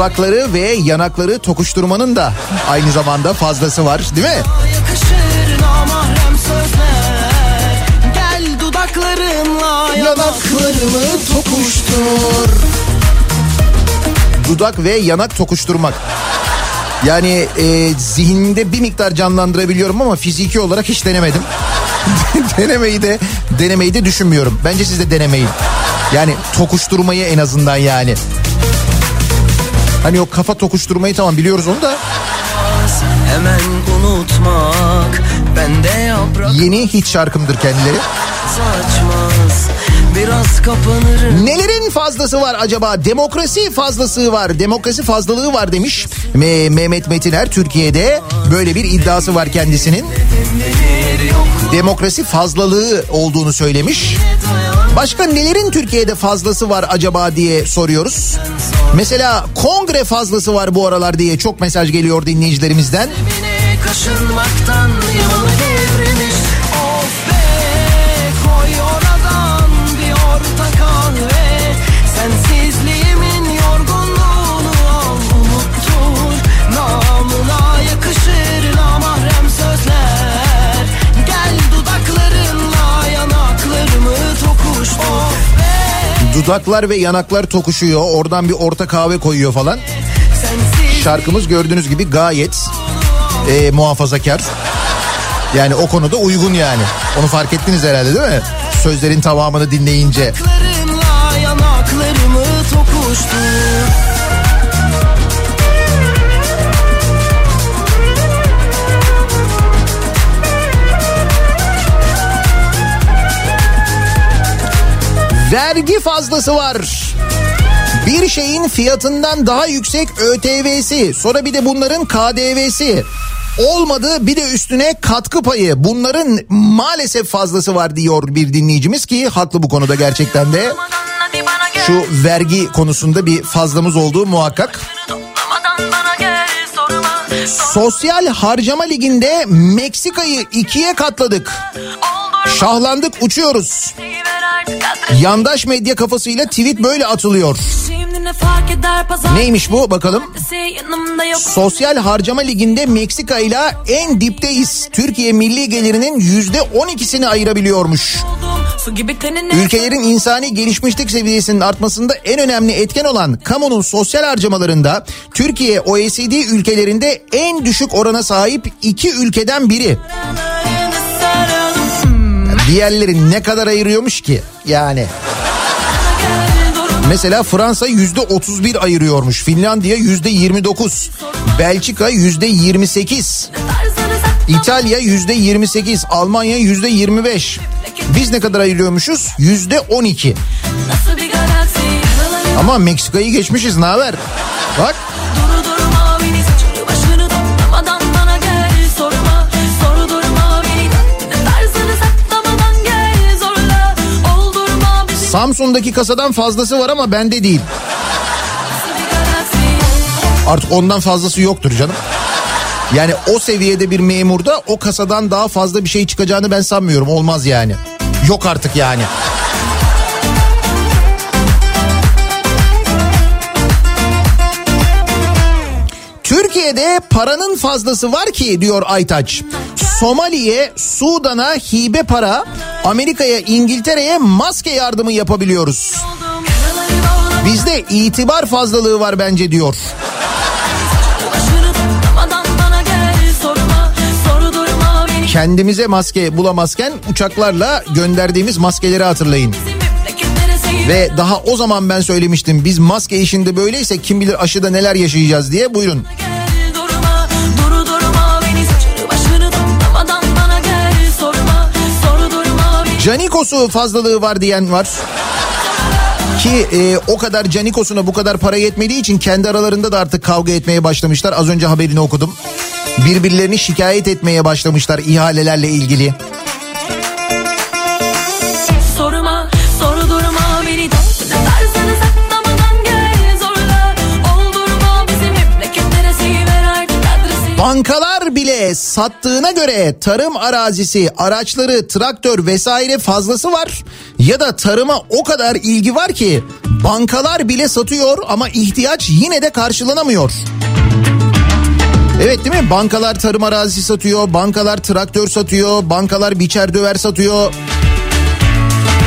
Dudakları ve yanakları tokuşturmanın da aynı zamanda fazlası var değil mi? Gel dudaklarınla Yanaklarımı tokuştur. Dudak ve yanak tokuşturmak. Yani e, zihninde bir miktar canlandırabiliyorum ama fiziki olarak hiç denemedim. <laughs> denemeyi de denemeyi de düşünmüyorum. Bence siz de denemeyin. Yani tokuşturmayı en azından yani. Hani o kafa tokuşturmayı tamam biliyoruz onu da Hemen unutmak Bende yaprak yeni hit şarkımdır kendileri. saçmaz Biraz kapanırım Nelerin fazlası var acaba? Demokrasi fazlası var. Demokrasi fazlalığı var demiş. Me- Mehmet Metiner Türkiye'de böyle bir iddiası var kendisinin. denir Demokrasi fazlalığı olduğunu söylemiş. Başka nelerin Türkiye'de fazlası var acaba diye soruyoruz. Mesela kongre fazlası var bu aralar diye çok mesaj geliyor dinleyicilerimizden. Kaşınmaktan Dudaklar ve yanaklar tokuşuyor. Oradan bir orta kahve koyuyor falan. Şarkımız gördüğünüz gibi gayet e, muhafazakar. Yani o konuda uygun yani. Onu fark ettiniz herhalde değil mi? Sözlerin tamamını dinleyince. Yanaklarımı tokuştur Vergi fazlası var. Bir şeyin fiyatından daha yüksek ÖTV'si, sonra bir de bunların KDV'si. Olmadı bir de üstüne katkı payı. Bunların maalesef fazlası var diyor bir dinleyicimiz ki haklı bu konuda gerçekten de. Şu vergi konusunda bir fazlamız olduğu muhakkak. Sosyal harcama liginde Meksika'yı ikiye katladık. Şahlandık uçuyoruz. Yandaş medya kafasıyla tweet böyle atılıyor. Neymiş bu bakalım? Sosyal harcama liginde Meksika ile en dipteyiz. Türkiye milli gelirinin yüzde 12'sini ayırabiliyormuş. Ülkelerin insani gelişmişlik seviyesinin artmasında en önemli etken olan kamunun sosyal harcamalarında Türkiye OECD ülkelerinde en düşük orana sahip iki ülkeden biri. Diğerleri ne kadar ayırıyormuş ki yani. Mesela Fransa yüzde 31 ayırıyormuş. Finlandiya yüzde 29. Belçika yüzde 28. İtalya yüzde 28. Almanya yüzde 25. Biz ne kadar ayırıyormuşuz? Yüzde 12. Ama Meksika'yı geçmişiz ne haber? Bak Samsun'daki kasadan fazlası var ama bende değil. Artık ondan fazlası yoktur canım. Yani o seviyede bir memurda o kasadan daha fazla bir şey çıkacağını ben sanmıyorum. Olmaz yani. Yok artık yani. Türkiye'de paranın fazlası var ki diyor Aytaç. Somali'ye, Sudan'a hibe para, Amerika'ya, İngiltere'ye maske yardımı yapabiliyoruz. Bizde itibar fazlalığı var bence diyor. Kendimize maske bulamazken uçaklarla gönderdiğimiz maskeleri hatırlayın. Ve daha o zaman ben söylemiştim biz maske işinde böyleyse kim bilir aşıda neler yaşayacağız diye buyurun. Canikos'u fazlalığı var diyen var. Ki e, o kadar Canikos'una bu kadar para yetmediği için kendi aralarında da artık kavga etmeye başlamışlar. Az önce haberini okudum. Birbirlerini şikayet etmeye başlamışlar ihalelerle ilgili. Bankalar bile sattığına göre tarım arazisi, araçları, traktör vesaire fazlası var. Ya da tarıma o kadar ilgi var ki bankalar bile satıyor ama ihtiyaç yine de karşılanamıyor. Evet değil mi? Bankalar tarım arazisi satıyor, bankalar traktör satıyor, bankalar biçer döver satıyor.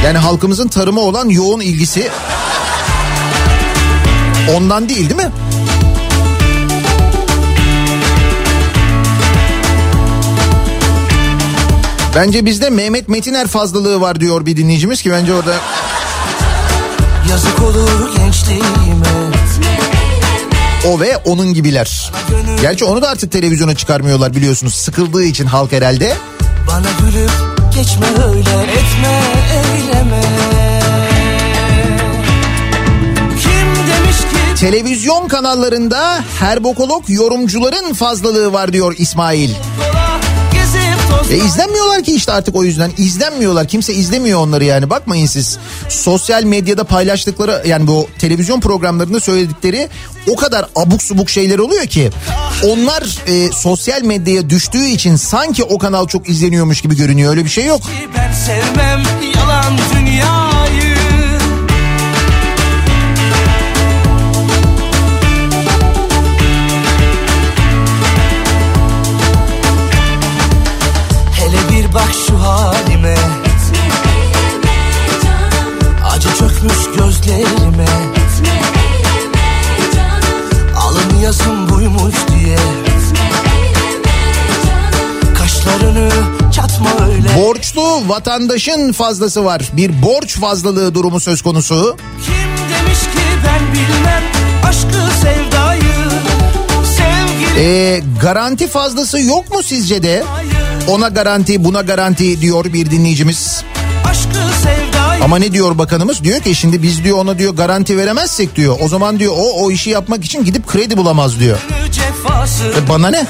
Yani halkımızın tarıma olan yoğun ilgisi ondan değil değil mi? Bence bizde Mehmet Metiner fazlalığı var diyor bir dinleyicimiz ki bence orada Yazık olur gençliğime o ve onun gibiler. Gerçi onu da artık televizyona çıkarmıyorlar biliyorsunuz sıkıldığı için halk herhalde. Bana gülüp geçme öyle etme eyleme Kim demiş ki Televizyon kanallarında herbokolog yorumcuların fazlalığı var diyor İsmail. E izlenmiyorlar ki işte artık o yüzden. izlenmiyorlar. Kimse izlemiyor onları yani. Bakmayın siz. Sosyal medyada paylaştıkları yani bu televizyon programlarında söyledikleri o kadar abuk subuk şeyler oluyor ki onlar e, sosyal medyaya düştüğü için sanki o kanal çok izleniyormuş gibi görünüyor. Öyle bir şey yok. Ben sevmem yalan dünyayı bak şu halime Acı çökmüş gözlerime Alın yazım buymuş diye Kaşlarını çatma öyle Borçlu vatandaşın fazlası var. Bir borç fazlalığı durumu söz konusu. Kim demiş ki ben bilmem aşkı sevdayı Sevgili Ee, garanti fazlası yok mu sizce de? Ona garanti buna garanti diyor bir dinleyicimiz. Ama ne diyor bakanımız? Diyor ki şimdi biz diyor ona diyor garanti veremezsek diyor. O zaman diyor o o işi yapmak için gidip kredi bulamaz diyor. E bana ne?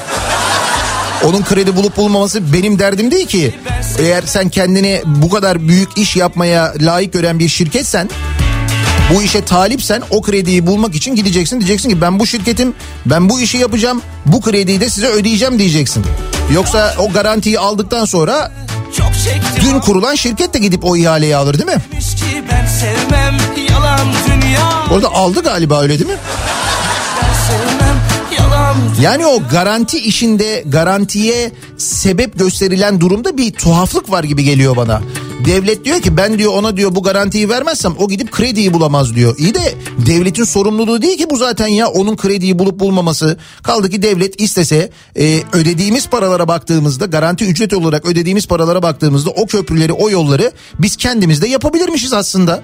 Onun kredi bulup bulmaması benim derdim değil ki. Eğer sen kendini bu kadar büyük iş yapmaya layık gören bir şirketsen bu işe talipsen o krediyi bulmak için gideceksin. Diyeceksin ki ben bu şirketim ben bu işi yapacağım bu krediyi de size ödeyeceğim diyeceksin. Yoksa o garantiyi aldıktan sonra dün kurulan şirket de gidip o ihaleyi alır değil mi? Orada aldı galiba öyle değil mi? Yani o garanti işinde garantiye sebep gösterilen durumda bir tuhaflık var gibi geliyor bana. Devlet diyor ki ben diyor ona diyor bu garantiyi vermezsem o gidip krediyi bulamaz diyor. İyi de devletin sorumluluğu değil ki bu zaten ya onun krediyi bulup bulmaması. Kaldı ki devlet istese e, ödediğimiz paralara baktığımızda garanti ücret olarak ödediğimiz paralara baktığımızda o köprüleri o yolları biz kendimiz de yapabilirmişiz aslında.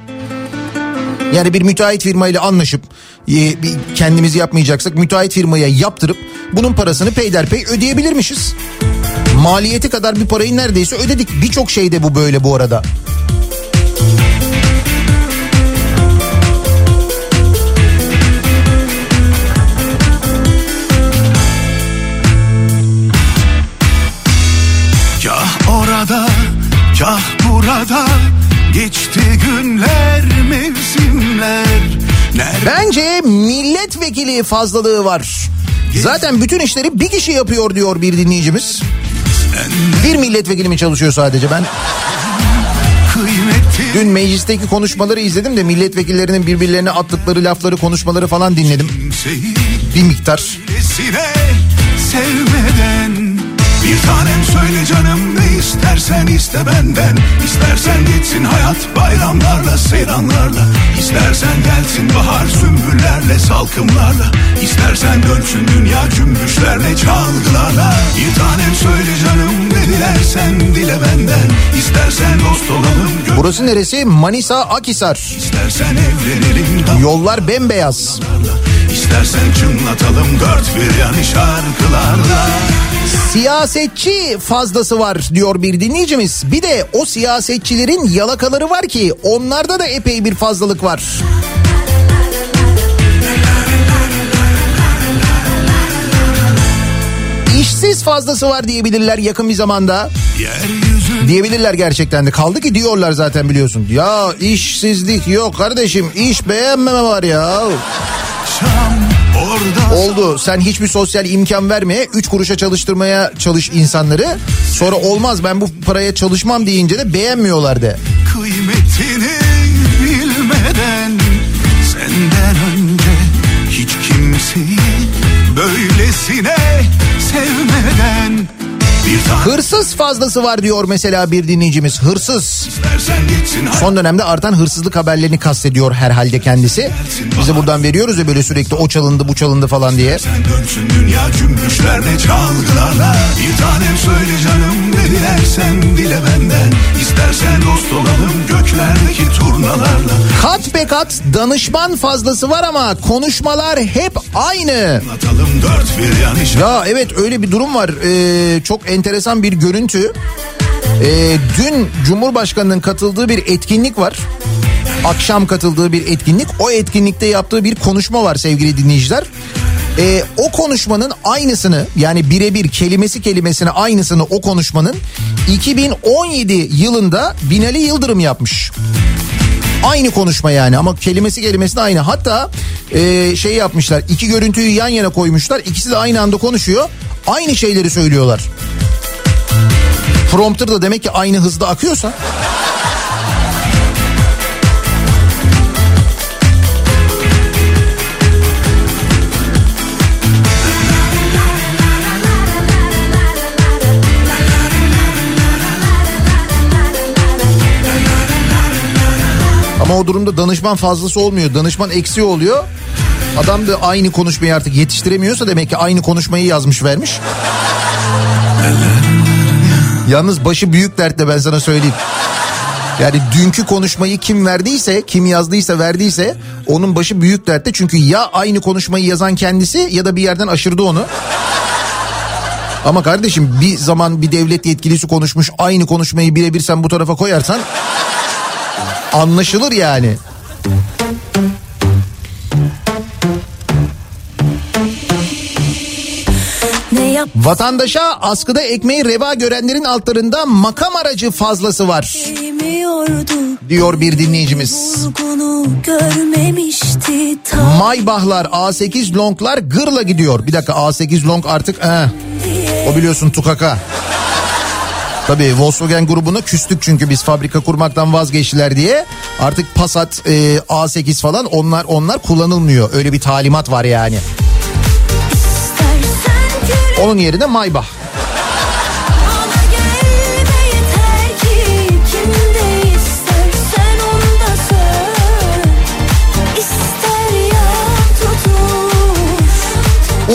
Yani bir müteahhit firmayla anlaşıp e, kendimiz yapmayacaksak müteahhit firmaya yaptırıp bunun parasını peyderpey ödeyebilirmişiz. Maliyeti kadar bir parayı neredeyse ödedik. Birçok şeyde bu böyle bu arada. Kah orada, kah burada Geçti günler, mevsimler Nerede Bence milletvekili fazlalığı var. Zaten bütün işleri bir kişi yapıyor diyor bir dinleyicimiz. Bir milletvekili mi çalışıyor sadece ben? Dün meclisteki konuşmaları izledim de milletvekillerinin birbirlerine attıkları lafları konuşmaları falan dinledim. Bir miktar. Sevmeden tanem söyle canım ne istersen iste benden İstersen gitsin hayat bayramlarla seyranlarla İstersen gelsin bahar sümbüllerle salkımlarla İstersen dönsün dünya cümbüşlerle çalgılarla Bir tanem söyle canım ne dilersen dile benden İstersen dost olalım Burası neresi? Manisa Akisar. İstersen evlenelim Yollar bembeyaz. İstersen çınlatalım dört bir yanı şarkılarla Siyasetçi fazlası var diyor bir dinleyicimiz. Bir de o siyasetçilerin yalakaları var ki onlarda da epey bir fazlalık var. İşsiz fazlası var diyebilirler yakın bir zamanda. Yeryüzü Diyebilirler gerçekten de. Kaldı ki diyorlar zaten biliyorsun. Ya işsizlik yok kardeşim iş beğenmeme var ya. Şam Oldu sen hiçbir sosyal imkan vermeye 3 kuruşa çalıştırmaya çalış insanları. Sonra olmaz ben bu paraya çalışmam deyince de beğenmiyorlar de. kıymetini bilmeden Senden önce hiç kimseyi böylesine sevmeden Hırsız fazlası var diyor mesela bir dinleyicimiz. Hırsız. Son dönemde artan hırsızlık haberlerini kastediyor herhalde kendisi. Bize buradan veriyoruz ya böyle sürekli o çalındı bu çalındı falan diye. Dünya cümbüşlerle çalgılarla Bir tanem söyle canım ne dilersen dile benden İstersen dost olalım göklerdeki turnalarla Kat be kat danışman fazlası var ama konuşmalar hep aynı. Ya evet öyle bir durum var. Ee, çok enteresan bir görüntü. Ee, dün Cumhurbaşkanı'nın katıldığı bir etkinlik var. Akşam katıldığı bir etkinlik. O etkinlikte yaptığı bir konuşma var sevgili dinleyiciler. Ee, o konuşmanın aynısını yani birebir kelimesi kelimesine aynısını o konuşmanın 2017 yılında Binali Yıldırım yapmış. Aynı konuşma yani ama kelimesi kelimesine aynı. Hatta e, şey yapmışlar iki görüntüyü yan yana koymuşlar. İkisi de aynı anda konuşuyor. Aynı şeyleri söylüyorlar. Prompter da demek ki aynı hızda akıyorsa. O durumda danışman fazlası olmuyor. Danışman eksiği oluyor. Adam da aynı konuşmayı artık yetiştiremiyorsa demek ki aynı konuşmayı yazmış vermiş. Yalnız başı büyük dertte ben sana söyleyeyim. Yani dünkü konuşmayı kim verdiyse, kim yazdıysa verdiyse onun başı büyük dertte. Çünkü ya aynı konuşmayı yazan kendisi ya da bir yerden aşırdı onu. Ama kardeşim bir zaman bir devlet yetkilisi konuşmuş aynı konuşmayı birebir sen bu tarafa koyarsan anlaşılır yani. Vatandaşa askıda ekmeği reva görenlerin altlarında makam aracı fazlası var diyor bir dinleyicimiz. Maybachlar A8 Long'lar gırla gidiyor. Bir dakika A8 Long artık eh, o biliyorsun tukaka. Tabii Volkswagen grubuna küstük çünkü biz fabrika kurmaktan vazgeçtiler diye. Artık Passat e, A8 falan onlar onlar kullanılmıyor. Öyle bir talimat var yani. Onun yerine Maybach.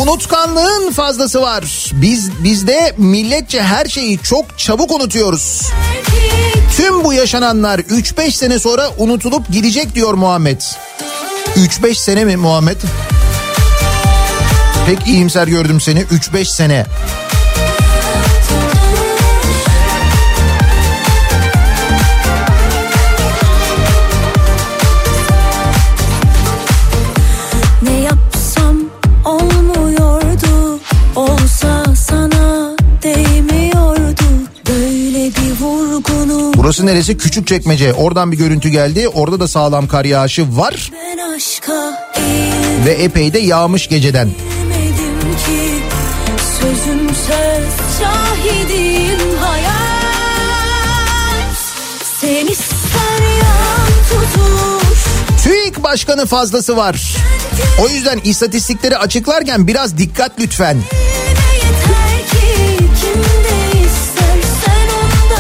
Unutkanlığın fazlası var. Biz bizde milletçe her şeyi çok çabuk unutuyoruz. Tüm bu yaşananlar 3-5 sene sonra unutulup gidecek diyor Muhammed. 3-5 sene mi Muhammed? Pek iyimser gördüm seni 3-5 sene. Burası neresi? Küçük çekmece. Oradan bir görüntü geldi. Orada da sağlam kar yağışı var ve epey de yağmış geceden. Sözüm söz şahidim hayat Sen ister yan tutuş TÜİK başkanı fazlası var. O yüzden istatistikleri açıklarken biraz dikkat lütfen. Ne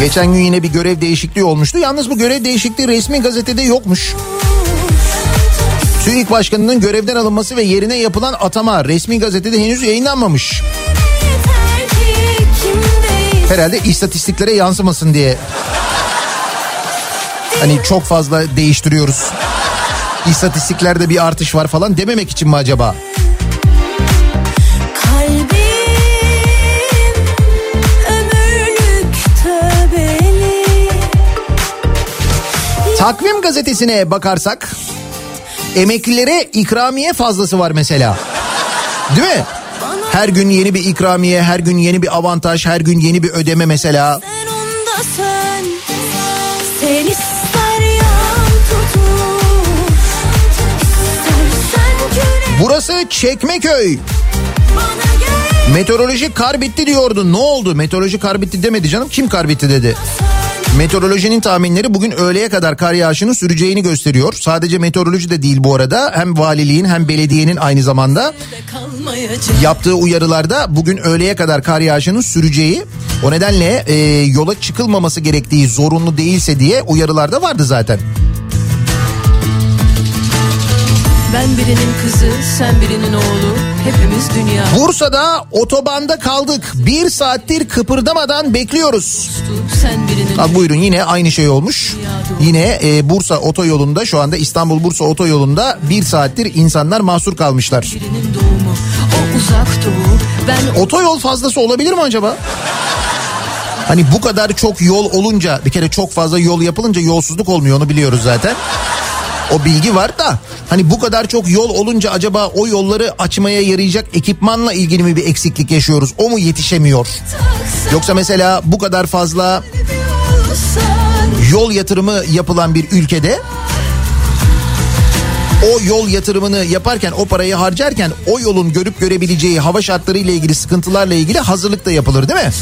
Geçen gün yine bir görev değişikliği olmuştu. Yalnız bu görev değişikliği resmi gazetede yokmuş. TÜİK başkanının görevden alınması ve yerine yapılan atama resmi gazetede henüz yayınlanmamış. Herhalde istatistiklere yansımasın diye. Hani çok fazla değiştiriyoruz. İstatistiklerde bir artış var falan dememek için mi acaba? Takvim gazetesine bakarsak emeklilere ikramiye fazlası var mesela. Değil mi? Her gün yeni bir ikramiye, her gün yeni bir avantaj, her gün yeni bir ödeme mesela. Sen Sen güne Burası Çekmeköy. Meteoroloji kar bitti diyordu. Ne oldu? Meteoroloji kar bitti demedi canım. Kim kar bitti dedi. Meteorolojinin tahminleri bugün öğleye kadar kar yağışının süreceğini gösteriyor. Sadece meteoroloji de değil bu arada. Hem valiliğin hem belediyenin aynı zamanda yaptığı uyarılarda bugün öğleye kadar kar yağışının süreceği o nedenle e, yola çıkılmaması gerektiği zorunlu değilse diye uyarılarda vardı zaten. Ben birinin kızı sen birinin oğlu Hepimiz dünya Bursa'da otobanda kaldık. Bir saattir kıpırdamadan bekliyoruz. Sen birinin Ha, buyurun yine aynı şey olmuş. Yine e, Bursa otoyolunda şu anda İstanbul Bursa otoyolunda bir saattir insanlar mahsur kalmışlar. doğumu Otoyol fazlası olabilir mi acaba? Hani bu kadar çok yol olunca bir kere çok fazla yol yapılınca yolsuzluk olmuyor onu biliyoruz zaten. O bilgi var da hani bu kadar çok yol olunca acaba o yolları açmaya yarayacak ekipmanla ilgili mi bir eksiklik yaşıyoruz? O mu yetişemiyor? Yoksa mesela bu kadar fazla yol yatırımı yapılan bir ülkede o yol yatırımını yaparken o parayı harcarken o yolun görüp görebileceği hava şartları ile ilgili sıkıntılarla ilgili hazırlık da yapılır değil mi?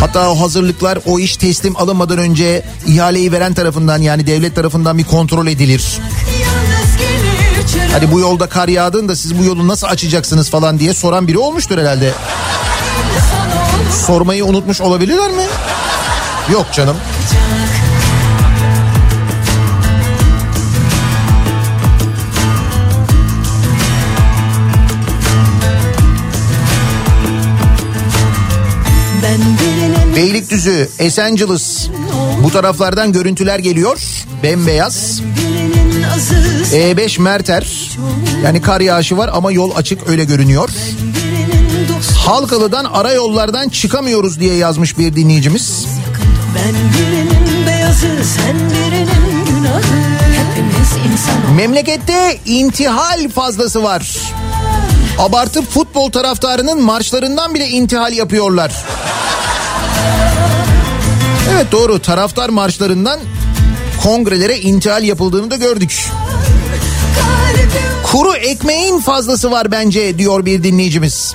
Hatta o hazırlıklar o iş teslim alınmadan önce ihaleyi veren tarafından yani devlet tarafından bir kontrol edilir. Hadi bu yolda kar yağdığında siz bu yolu nasıl açacaksınız falan diye soran biri olmuştur herhalde. Sormayı unutmuş olabilirler mi? Yok canım. Beylikdüzü, Esenciles bu taraflardan görüntüler geliyor. Bembeyaz. birinin azı E5 Merter. Yani kar yağışı var ama yol açık öyle görünüyor. Halkalı'dan ara yollardan çıkamıyoruz diye yazmış bir dinleyicimiz. Ben birinin beyazı sen birinin günahı Hepimiz insan Memlekette intihal fazlası var. Abartıp futbol taraftarının marşlarından bile intihal yapıyorlar. Evet doğru taraftar marşlarından kongrelere intihal yapıldığını da gördük. Kuru ekmeğin fazlası var bence diyor bir dinleyicimiz.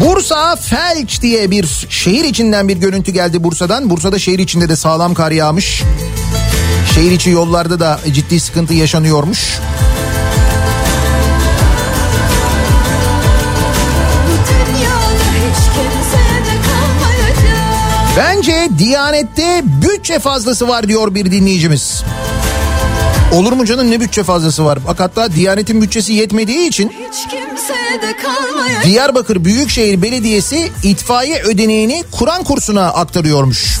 Bursa Felç diye bir şehir içinden bir görüntü geldi Bursa'dan. Bursa'da şehir içinde de sağlam kar yağmış. Şehir içi yollarda da ciddi sıkıntı yaşanıyormuş. Bence Diyanet'te bütçe fazlası var diyor bir dinleyicimiz. Olur mu canım ne bütçe fazlası var? Bak hatta Diyanet'in bütçesi yetmediği için Diyarbakır Büyükşehir Belediyesi itfaiye ödeneğini Kur'an kursuna aktarıyormuş.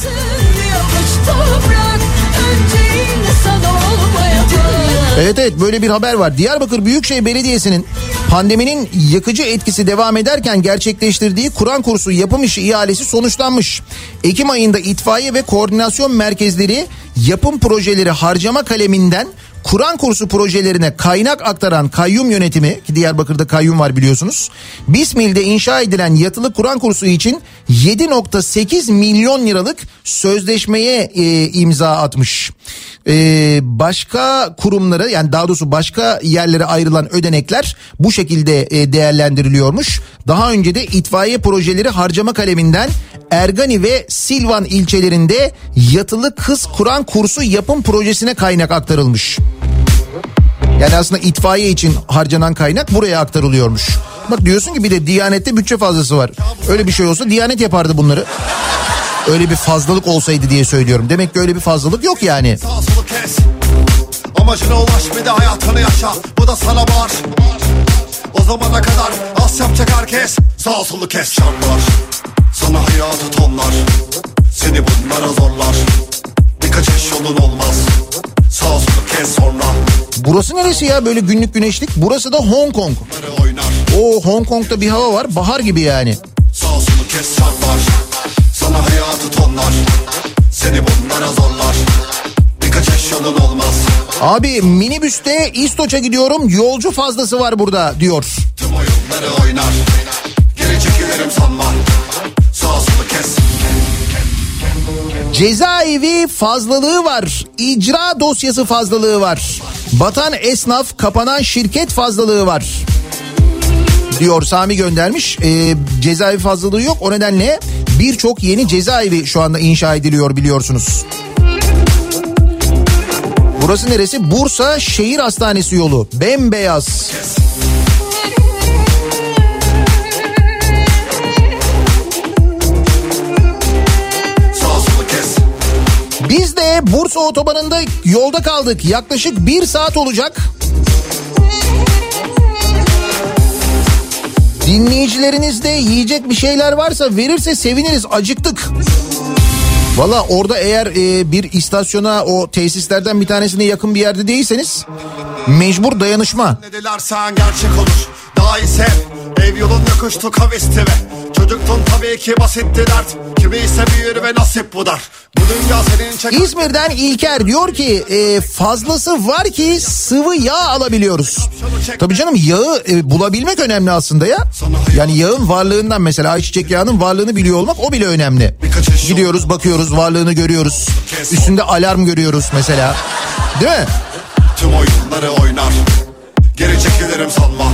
Toprak Evet evet böyle bir haber var. Diyarbakır Büyükşehir Belediyesi'nin pandeminin yakıcı etkisi devam ederken gerçekleştirdiği Kur'an kursu yapım işi ihalesi sonuçlanmış. Ekim ayında itfaiye ve koordinasyon merkezleri yapım projeleri harcama kaleminden Kur'an kursu projelerine kaynak aktaran kayyum yönetimi ki Diyarbakır'da kayyum var biliyorsunuz. Bismil'de inşa edilen yatılı Kur'an kursu için 7.8 milyon liralık sözleşmeye e, imza atmış. E, başka kurumlara yani daha doğrusu başka yerlere ayrılan ödenekler bu şekilde e, değerlendiriliyormuş. Daha önce de itfaiye projeleri harcama kaleminden Ergani ve Silvan ilçelerinde yatılı kız Kur'an kursu yapım projesine kaynak aktarılmış. Yani aslında itfaiye için harcanan kaynak buraya aktarılıyormuş. Bak diyorsun ki bir de Diyanet'te bütçe fazlası var. Öyle bir şey olsa Diyanet yapardı bunları. Öyle bir fazlalık olsaydı diye söylüyorum. Demek ki öyle bir fazlalık yok yani. Sağ solu kes. Amacına ulaş bir de hayatını yaşa. Bu da sana var O zamana kadar az yapacak herkes. Sağ solu kes. Şartlar Sana hayatı tonlar. Seni bunlara zorlar. Birkaç eş yolun olmaz. Sağ solu kes sonra. Burası neresi ya? Böyle günlük güneşlik? Burası da Hong Kong. O Hong Kong'da bir hava var. Bahar gibi yani. Sağ solu kes. Şartlar Sana hayatı tonlar Seni bunlara zorlar Birkaç eş yolun olmaz Abi minibüste İstoç'a gidiyorum yolcu fazlası var burada diyor. Tüm oyunları oynar Geri çekilirim sanma Sağ solu kes Cezaevi fazlalığı var. İcra dosyası fazlalığı var. Batan esnaf, kapanan şirket fazlalığı var. Diyor Sami göndermiş. Ee, cezaevi fazlalığı yok. O nedenle birçok yeni cezaevi şu anda inşa ediliyor biliyorsunuz. Burası neresi? Bursa Şehir Hastanesi yolu. Bembeyaz. Biz de Bursa otobanında yolda kaldık. Yaklaşık bir saat olacak. Dinleyicilerinizde yiyecek bir şeyler varsa verirse seviniriz acıktık. Valla orada eğer e, bir istasyona o tesislerden bir tanesine yakın bir yerde değilseniz mecbur dayanışma. Ne gerçek olur Daha iyi sev Ev yolun yokuştu kavisti ve Çocuktun tabii ki basitti dert Kimi ise büyür ve nasip bu dar Bu dünya senin çek... İzmir'den İlker diyor ki e, fazlası var ki sıvı yağ alabiliyoruz. Tabii canım yağı e, bulabilmek önemli aslında ya. Yani yağın varlığından mesela ayçiçek yağının varlığını biliyor olmak o bile önemli. Gidiyoruz bakıyoruz varlığını görüyoruz. Üstünde alarm görüyoruz mesela. Değil mi? Tüm oyunları oynar Geri çekilirim sanma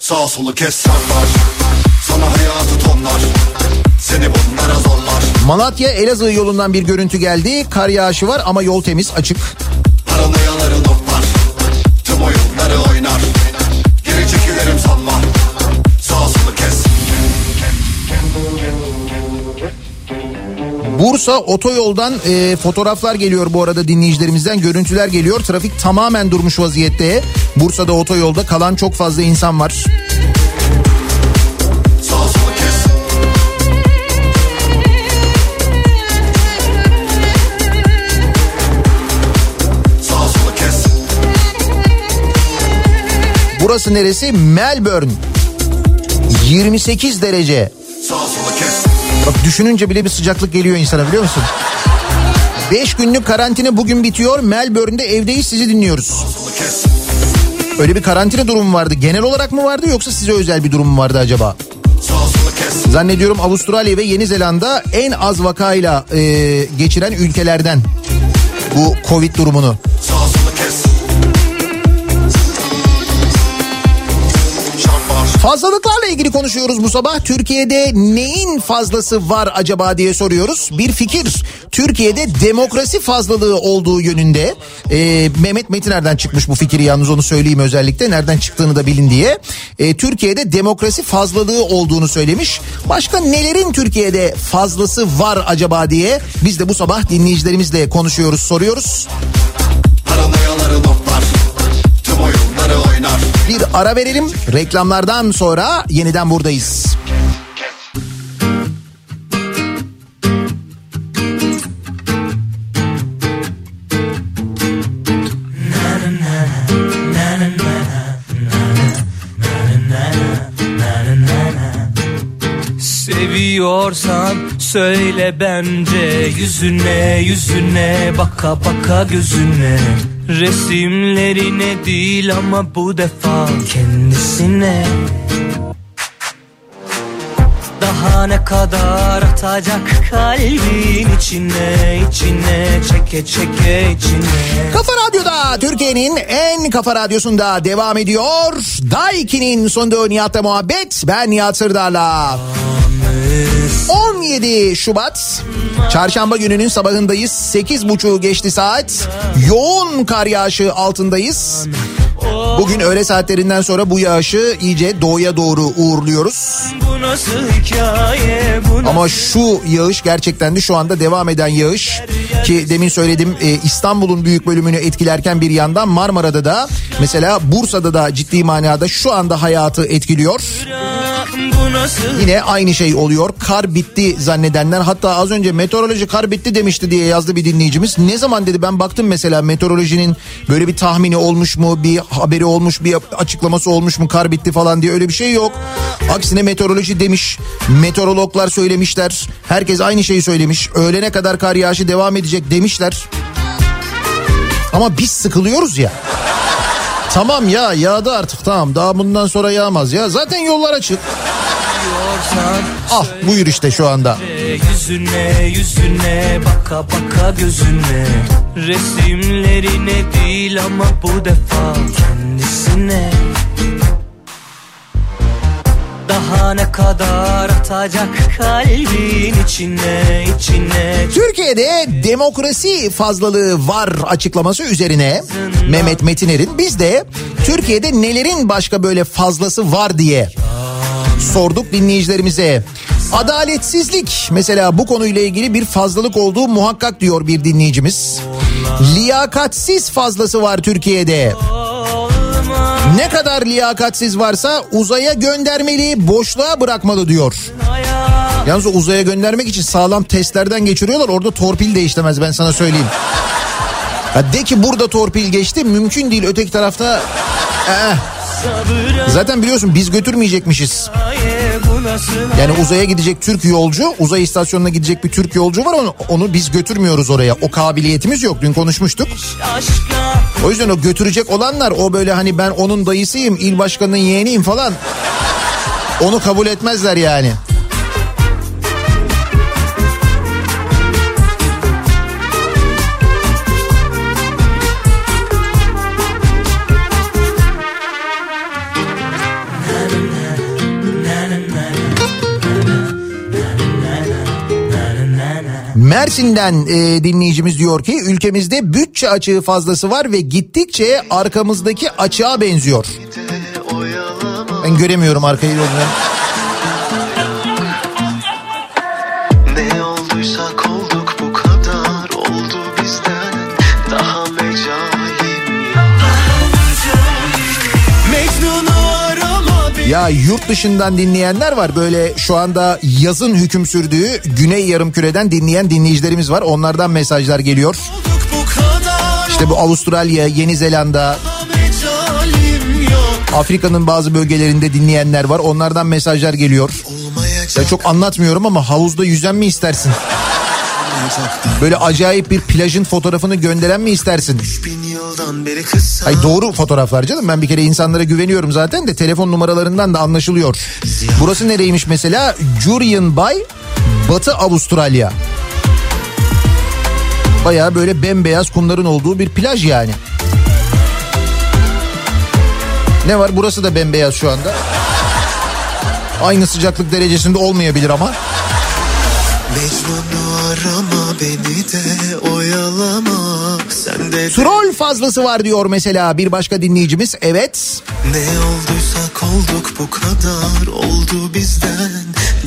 Sağ solu kes sallar Sana hayatı tonlar Seni bunlara zorlar Malatya Elazığ yolundan bir görüntü geldi. Kar yağışı var ama yol temiz açık. Paranoyaları notlar Tüm oyunları oynar Geri çekilirim sanma Sağ solu kes Bursa otoyoldan e, fotoğraflar geliyor bu arada dinleyicilerimizden. Görüntüler geliyor. Trafik tamamen durmuş vaziyette. Bursa'da otoyolda kalan çok fazla insan var. Burası neresi? Melbourne. 28 derece. Bak düşününce bile bir sıcaklık geliyor insana biliyor musun? 5 günlük karantina bugün bitiyor. Melbourne'de evdeyiz sizi dinliyoruz. Öyle bir karantina durumu vardı. Genel olarak mı vardı yoksa size özel bir durum mu vardı acaba? Zannediyorum Avustralya ve Yeni Zelanda en az vakayla e, geçiren ülkelerden bu Covid durumunu. Sağ Fazlalıklarla ilgili konuşuyoruz bu sabah. Türkiye'de neyin fazlası var acaba diye soruyoruz. Bir fikir. Türkiye'de demokrasi fazlalığı olduğu yönünde. Ee, Mehmet Metiner'den çıkmış bu fikir yalnız onu söyleyeyim özellikle. Nereden çıktığını da bilin diye. Ee, Türkiye'de demokrasi fazlalığı olduğunu söylemiş. Başka nelerin Türkiye'de fazlası var acaba diye biz de bu sabah dinleyicilerimizle konuşuyoruz, soruyoruz. Paranoyaları oynar Bir ara verelim. Reklamlardan sonra yeniden buradayız. Seviyorsan söyle bence Yüzüne yüzüne baka baka gözüne Resimlerine değil ama bu defa kendisine Daha ne kadar atacak kalbin içine içine çeke çeke içine Kafa Radyo'da Türkiye'nin en kafa radyosunda devam ediyor. Daiki'nin sonunda Nihat'la muhabbet. Ben Nihat Sırdar'la. 17 Şubat Çarşamba gününün sabahındayız. 8.30 geçti saat. Yoğun kar yağışı altındayız Bugün öğle saatlerinden sonra bu yağışı iyice doğuya doğru uğurluyoruz hikaye Ama şu yağış gerçekten de şu anda devam eden yağış ki demin söyledim e, İstanbul'un büyük bölümünü etkilerken bir yandan Marmara'da da mesela Bursa'da da ciddi manada şu anda hayatı etkiliyor. Yine aynı şey oluyor. Kar bitti zannedenler hatta az önce meteoroloji kar bitti demişti diye yazdı bir dinleyicimiz. Ne zaman dedi ben baktım mesela meteorolojinin böyle bir tahmini olmuş mu bir haberi olmuş bir açıklaması olmuş mu kar bitti falan diye öyle bir şey yok. Aksine meteoroloji demiş meteorologlar söylemişler herkes aynı şeyi söylemiş öğlene kadar kar yağışı devam edecek demişler. Ama biz sıkılıyoruz ya. Tamam ya yağdı artık tamam daha bundan sonra yağmaz ya zaten yollar açık. Ah buyur işte şu anda. Yüzüne yüzüne baka baka gözüne. Resimlerine değil ama bu defa kendisine. Daha ne kadar atacak kalbin içine içine. Türkiye'de demokrasi fazlalığı var açıklaması üzerine Mehmet Metiner'in. Biz de Türkiye'de nelerin başka böyle fazlası var diye sorduk dinleyicilerimize. Adaletsizlik mesela bu konuyla ilgili bir fazlalık olduğu muhakkak diyor bir dinleyicimiz. Liyakatsiz fazlası var Türkiye'de. Ne kadar liyakatsiz varsa uzaya göndermeli, boşluğa bırakmalı diyor. Yalnız o uzaya göndermek için sağlam testlerden geçiriyorlar. Orada torpil de işlemez ben sana söyleyeyim. Ya de ki burada torpil geçti mümkün değil öteki tarafta... Ee, zaten biliyorsun biz götürmeyecekmişiz. Yani uzaya gidecek Türk yolcu, uzay istasyonuna gidecek bir Türk yolcu var onu, onu biz götürmüyoruz oraya. O kabiliyetimiz yok. Dün konuşmuştuk. O yüzden o götürecek olanlar o böyle hani ben onun dayısıyım, il başkanının yeğeniyim falan. Onu kabul etmezler yani. Mersin'den e, dinleyicimiz diyor ki ülkemizde bütçe açığı fazlası var ve gittikçe arkamızdaki açığa benziyor. Ben göremiyorum arkayı. Ya yurt dışından dinleyenler var böyle şu anda yazın hüküm sürdüğü Güney Yarımküre'den dinleyen dinleyicilerimiz var. Onlardan mesajlar geliyor. İşte bu Avustralya, Yeni Zelanda, Afrika'nın bazı bölgelerinde dinleyenler var. Onlardan mesajlar geliyor. Ya çok anlatmıyorum ama havuzda yüzen mi istersin? Böyle acayip bir plajın fotoğrafını gönderen mi istersin? Ay doğru fotoğraflar canım. Ben bir kere insanlara güveniyorum zaten de telefon numaralarından da anlaşılıyor. Burası nereymiş mesela? Jurien Bay, Batı Avustralya. Baya böyle bembeyaz kumların olduğu bir plaj yani. Ne var? Burası da bembeyaz şu anda. Aynı sıcaklık derecesinde olmayabilir ama. Mecnun'u arama beni de oyalama Sen de Troll fazlası var diyor mesela bir başka dinleyicimiz. Evet. ne olduysak olduk bu kadar oldu bizden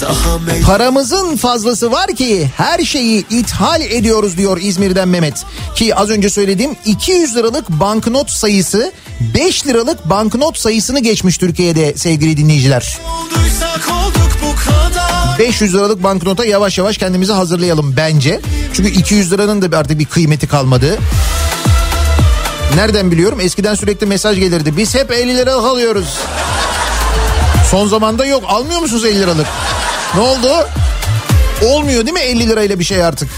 daha Paramızın fazlası var ki her şeyi ithal ediyoruz diyor İzmir'den Mehmet. Ki az önce söylediğim 200 liralık banknot sayısı 5 liralık banknot sayısını geçmiş Türkiye'de sevgili dinleyiciler. olduysak olduk bu kadar 500 liralık banknota yavaş yavaş kendimizi hazırlayalım bence. Çünkü 200 liranın da artık bir kıymeti kalmadı. Nereden biliyorum? Eskiden sürekli mesaj gelirdi. Biz hep 50 lira alıyoruz. Son zamanda yok. Almıyor musunuz 50 liralık? Ne oldu? Olmuyor değil mi 50 lirayla bir şey artık?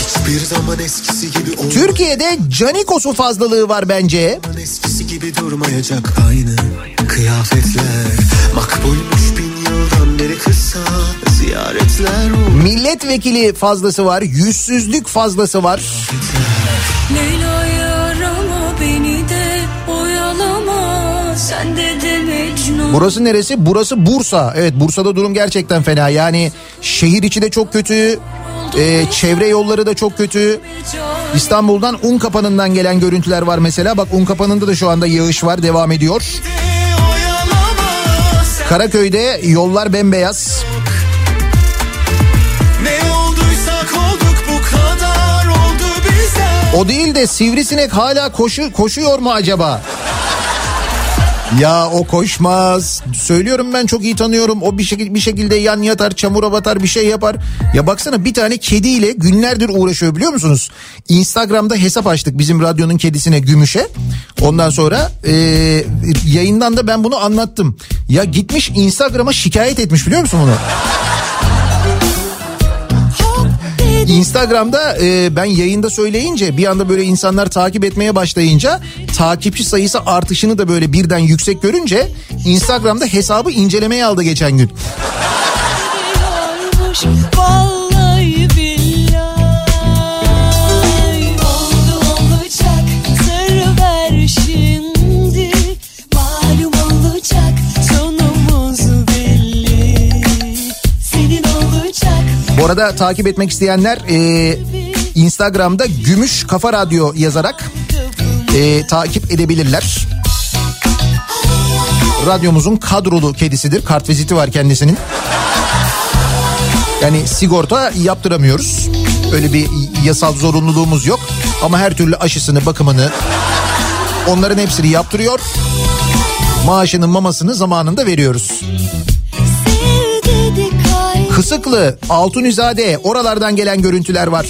Hiçbir zaman eskisi gibi olmaz Türkiye'de Canikos'u fazlalığı var bence. Eskisi gibi durmayacak aynı kıyafetler Makbulmuş bin yıldan beri kısa ziyaretler olur Milletvekili fazlası var. Yüzsüzlük fazlası var. Leyla'yı arama beni de oyalama Sen de de Mecnun Burası neresi? Burası Bursa. Evet Bursa'da durum gerçekten fena. Yani şehir içi de çok kötü. Ee, çevre yolları da çok kötü. İstanbul'dan Unkapanı'ndan gelen görüntüler var mesela. Bak Unkapanı'nda da şu anda yağış var devam ediyor. Karaköy'de yollar bembeyaz. O değil de sivrisinek hala koşu koşuyor mu acaba? Ya o koşmaz. Söylüyorum ben çok iyi tanıyorum. O bir şekilde bir şekilde yan yatar, çamura batar, bir şey yapar. Ya baksana bir tane kediyle günlerdir uğraşıyor biliyor musunuz? Instagram'da hesap açtık bizim radyonun kedisine Gümüş'e. Ondan sonra e, yayından da ben bunu anlattım. Ya gitmiş Instagram'a şikayet etmiş biliyor musun bunu? Instagram'da e, ben yayında söyleyince bir anda böyle insanlar takip etmeye başlayınca takipçi sayısı artışını da böyle birden yüksek görünce Instagram'da hesabı incelemeye aldı geçen gün. Bu arada takip etmek isteyenler e, Instagram'da Gümüş Kafa Radyo yazarak e, takip edebilirler. Radyomuzun kadrolu kedisidir. Kartviziti var kendisinin. Yani sigorta yaptıramıyoruz. Öyle bir yasal zorunluluğumuz yok. Ama her türlü aşısını, bakımını onların hepsini yaptırıyor. Maaşının mamasını zamanında veriyoruz. Kısıklı, Altunizade oralardan gelen görüntüler var.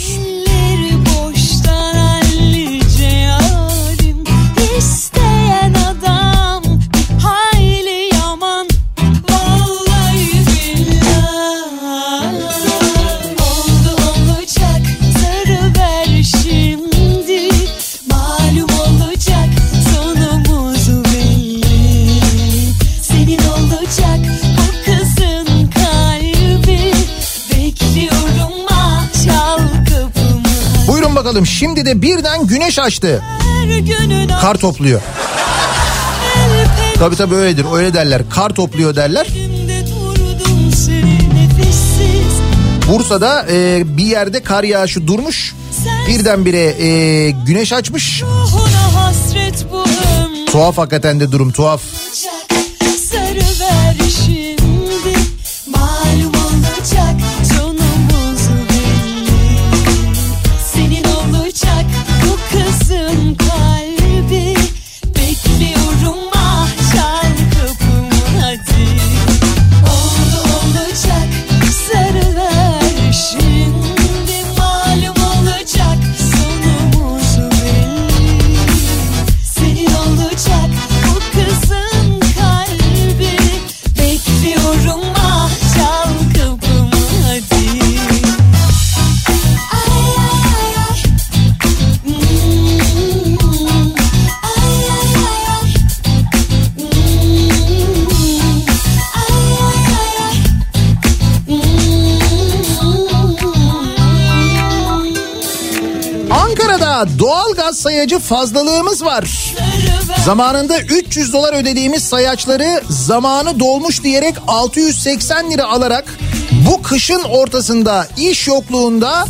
Bakalım şimdi de birden güneş açtı. Kar topluyor. Tabii tabii öyledir öyle derler. Kar topluyor derler. Bursa'da e, bir yerde kar yağışı durmuş. Birdenbire e, güneş açmış. Tuhaf hakikaten de durum tuhaf. Sarıver doğalgaz sayacı fazlalığımız var. Zamanında 300 dolar ödediğimiz sayaçları zamanı dolmuş diyerek 680 lira alarak bu kışın ortasında iş yokluğunda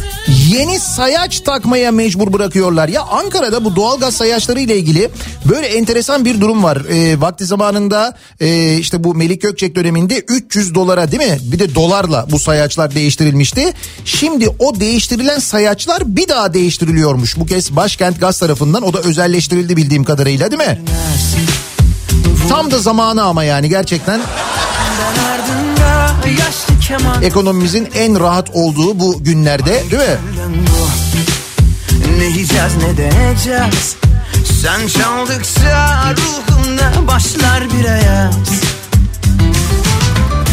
yeni sayaç takmaya mecbur bırakıyorlar. Ya Ankara'da bu doğalgaz sayaçları ile ilgili böyle enteresan bir durum var. E, vakti zamanında e, işte bu Melik Gökçek döneminde 300 dolara değil mi? Bir de dolarla bu sayaçlar değiştirilmişti. Şimdi o değiştirilen sayaçlar bir daha değiştiriliyormuş. Bu kez Başkent Gaz tarafından o da özelleştirildi bildiğim kadarıyla değil mi? Tam da zamanı ama yani gerçekten ekonomimizin en rahat olduğu bu günlerde değil mi? Ne yiyeceğiz ne deneyeceğiz Sen çaldıkça ruhumda başlar bir ayaz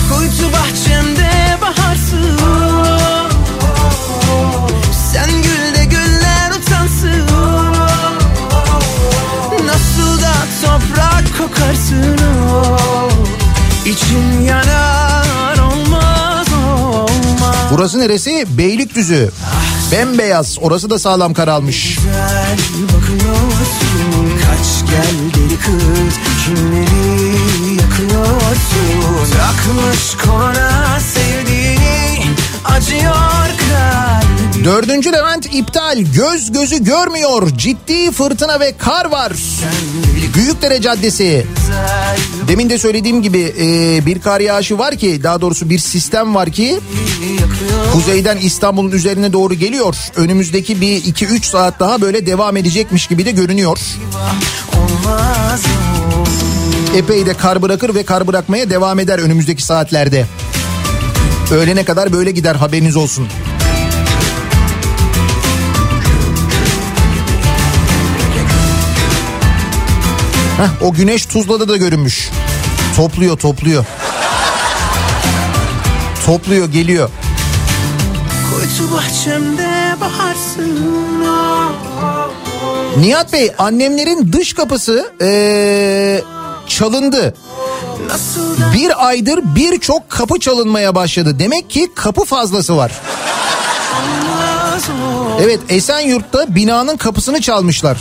Kuytu bahçemde baharsın Sen gül de güller utansın Nasıl da toprak kokarsın oh. İçin yanar olmaz olmaz Burası neresi? Beylikdüzü. Bembeyaz. Orası da sağlam kar almış. güzel Kaç gel deli kız kimleri yakıyorsun Takmış koluna sevdiğini acıyor kalbim Dördüncü Levent iptal. Göz gözü görmüyor. Ciddi fırtına ve kar var. Büyükdere Caddesi. Demin de söylediğim gibi e, bir kar yağışı var ki daha doğrusu bir sistem var ki kuzeyden İstanbul'un üzerine doğru geliyor. Önümüzdeki bir 2-3 saat daha böyle devam edecekmiş gibi de görünüyor. Epey de kar bırakır ve kar bırakmaya devam eder önümüzdeki saatlerde. Öğlene kadar böyle gider haberiniz olsun. Heh, o güneş Tuzla'da da görünmüş. Topluyor topluyor. Topluyor geliyor. Kuytu bahçemde baharsın Nihat Bey annemlerin dış kapısı ee, çalındı. Bir aydır birçok kapı çalınmaya başladı. Demek ki kapı fazlası var. Evet Esenyurt'ta binanın kapısını çalmışlar.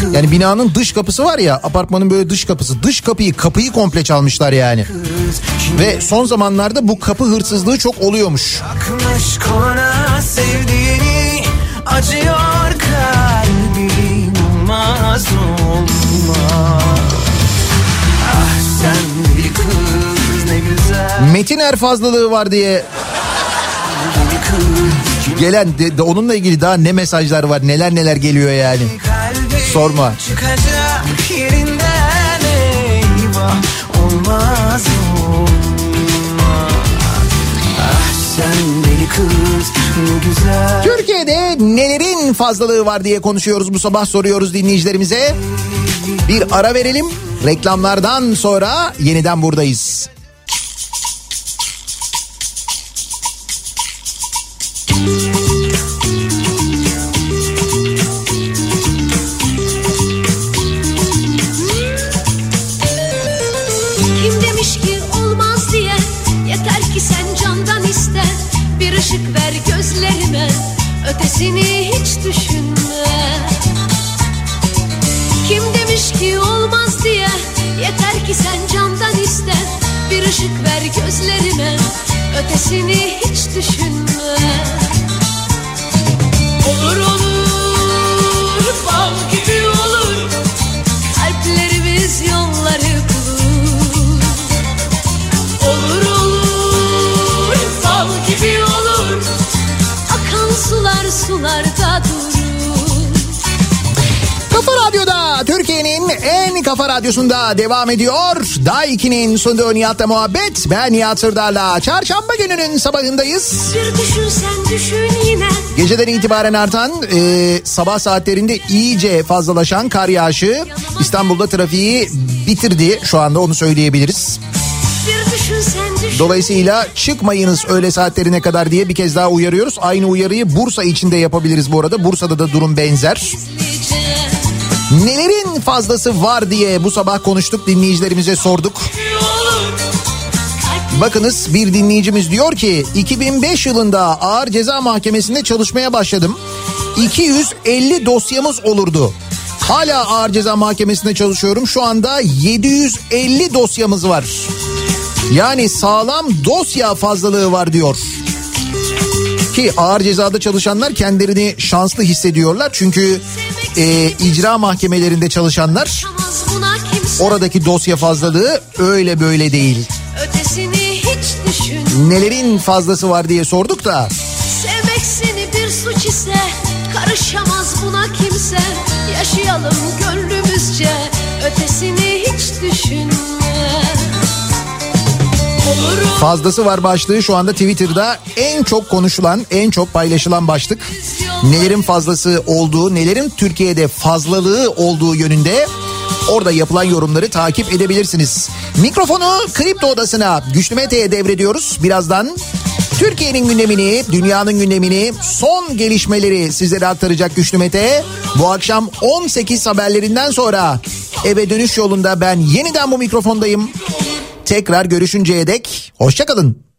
<laughs> Yani binanın dış kapısı var ya apartmanın böyle dış kapısı. Dış kapıyı kapıyı komple çalmışlar yani. Ve son zamanlarda bu kapı hırsızlığı çok oluyormuş. Takmış koluna sevdiğini acıyor kalbim olmaz olmaz Ah Metiner fazlalığı var diye gelen de, de onunla ilgili daha ne mesajlar var neler neler geliyor yani. Sorma. Çıkacak yerinden eyvah Olmaz Ah Türkiye'de nelerin fazlalığı var diye konuşuyoruz bu sabah soruyoruz dinleyicilerimize. Bir ara verelim. Reklamlardan sonra yeniden buradayız. Kim Ötesini hiç düşünme. Kim demiş ki olmaz diye? Yeter ki sen candan iste. Bir ışık ver gözlerime. Ötesini hiç düşünme. Olur olur Radyo'da Türkiye'nin en kafa radyosunda devam ediyor. Day 2'nin sunduğu Nihat'la muhabbet. Ben Nihat Sırdar'la çarşamba gününün sabahındayız. Düşün düşün Geceden itibaren artan e, sabah saatlerinde iyice fazlalaşan kar yağışı İstanbul'da trafiği bitirdi şu anda onu söyleyebiliriz. Dolayısıyla çıkmayınız öğle saatlerine kadar diye bir kez daha uyarıyoruz. Aynı uyarıyı Bursa içinde yapabiliriz bu arada. Bursa'da da durum benzer. Nelerin fazlası var diye bu sabah konuştuk dinleyicilerimize sorduk. Bakınız bir dinleyicimiz diyor ki 2005 yılında ağır ceza mahkemesinde çalışmaya başladım. 250 dosyamız olurdu. Hala ağır ceza mahkemesinde çalışıyorum. Şu anda 750 dosyamız var. Yani sağlam dosya fazlalığı var diyor. Ki ağır cezada çalışanlar kendilerini şanslı hissediyorlar. Çünkü e, icra mahkemelerinde çalışanlar oradaki dosya fazlalığı öyle böyle değil. Ötesini hiç düşün Nelerin fazlası var diye sorduk da Sevmek seni bir suç ise Karışamaz buna kimse Yaşayalım gönlümüzce Ötesini hiç düşünme fazlası var başlığı şu anda Twitter'da en çok konuşulan, en çok paylaşılan başlık. Nelerin fazlası olduğu, nelerin Türkiye'de fazlalığı olduğu yönünde orada yapılan yorumları takip edebilirsiniz. Mikrofonu Kripto Odası'na Güçlü Mete'ye devrediyoruz. Birazdan Türkiye'nin gündemini, dünyanın gündemini, son gelişmeleri sizlere aktaracak Güçlü Mete. Bu akşam 18 haberlerinden sonra eve dönüş yolunda ben yeniden bu mikrofondayım. Tekrar görüşünceye dek hoşçakalın.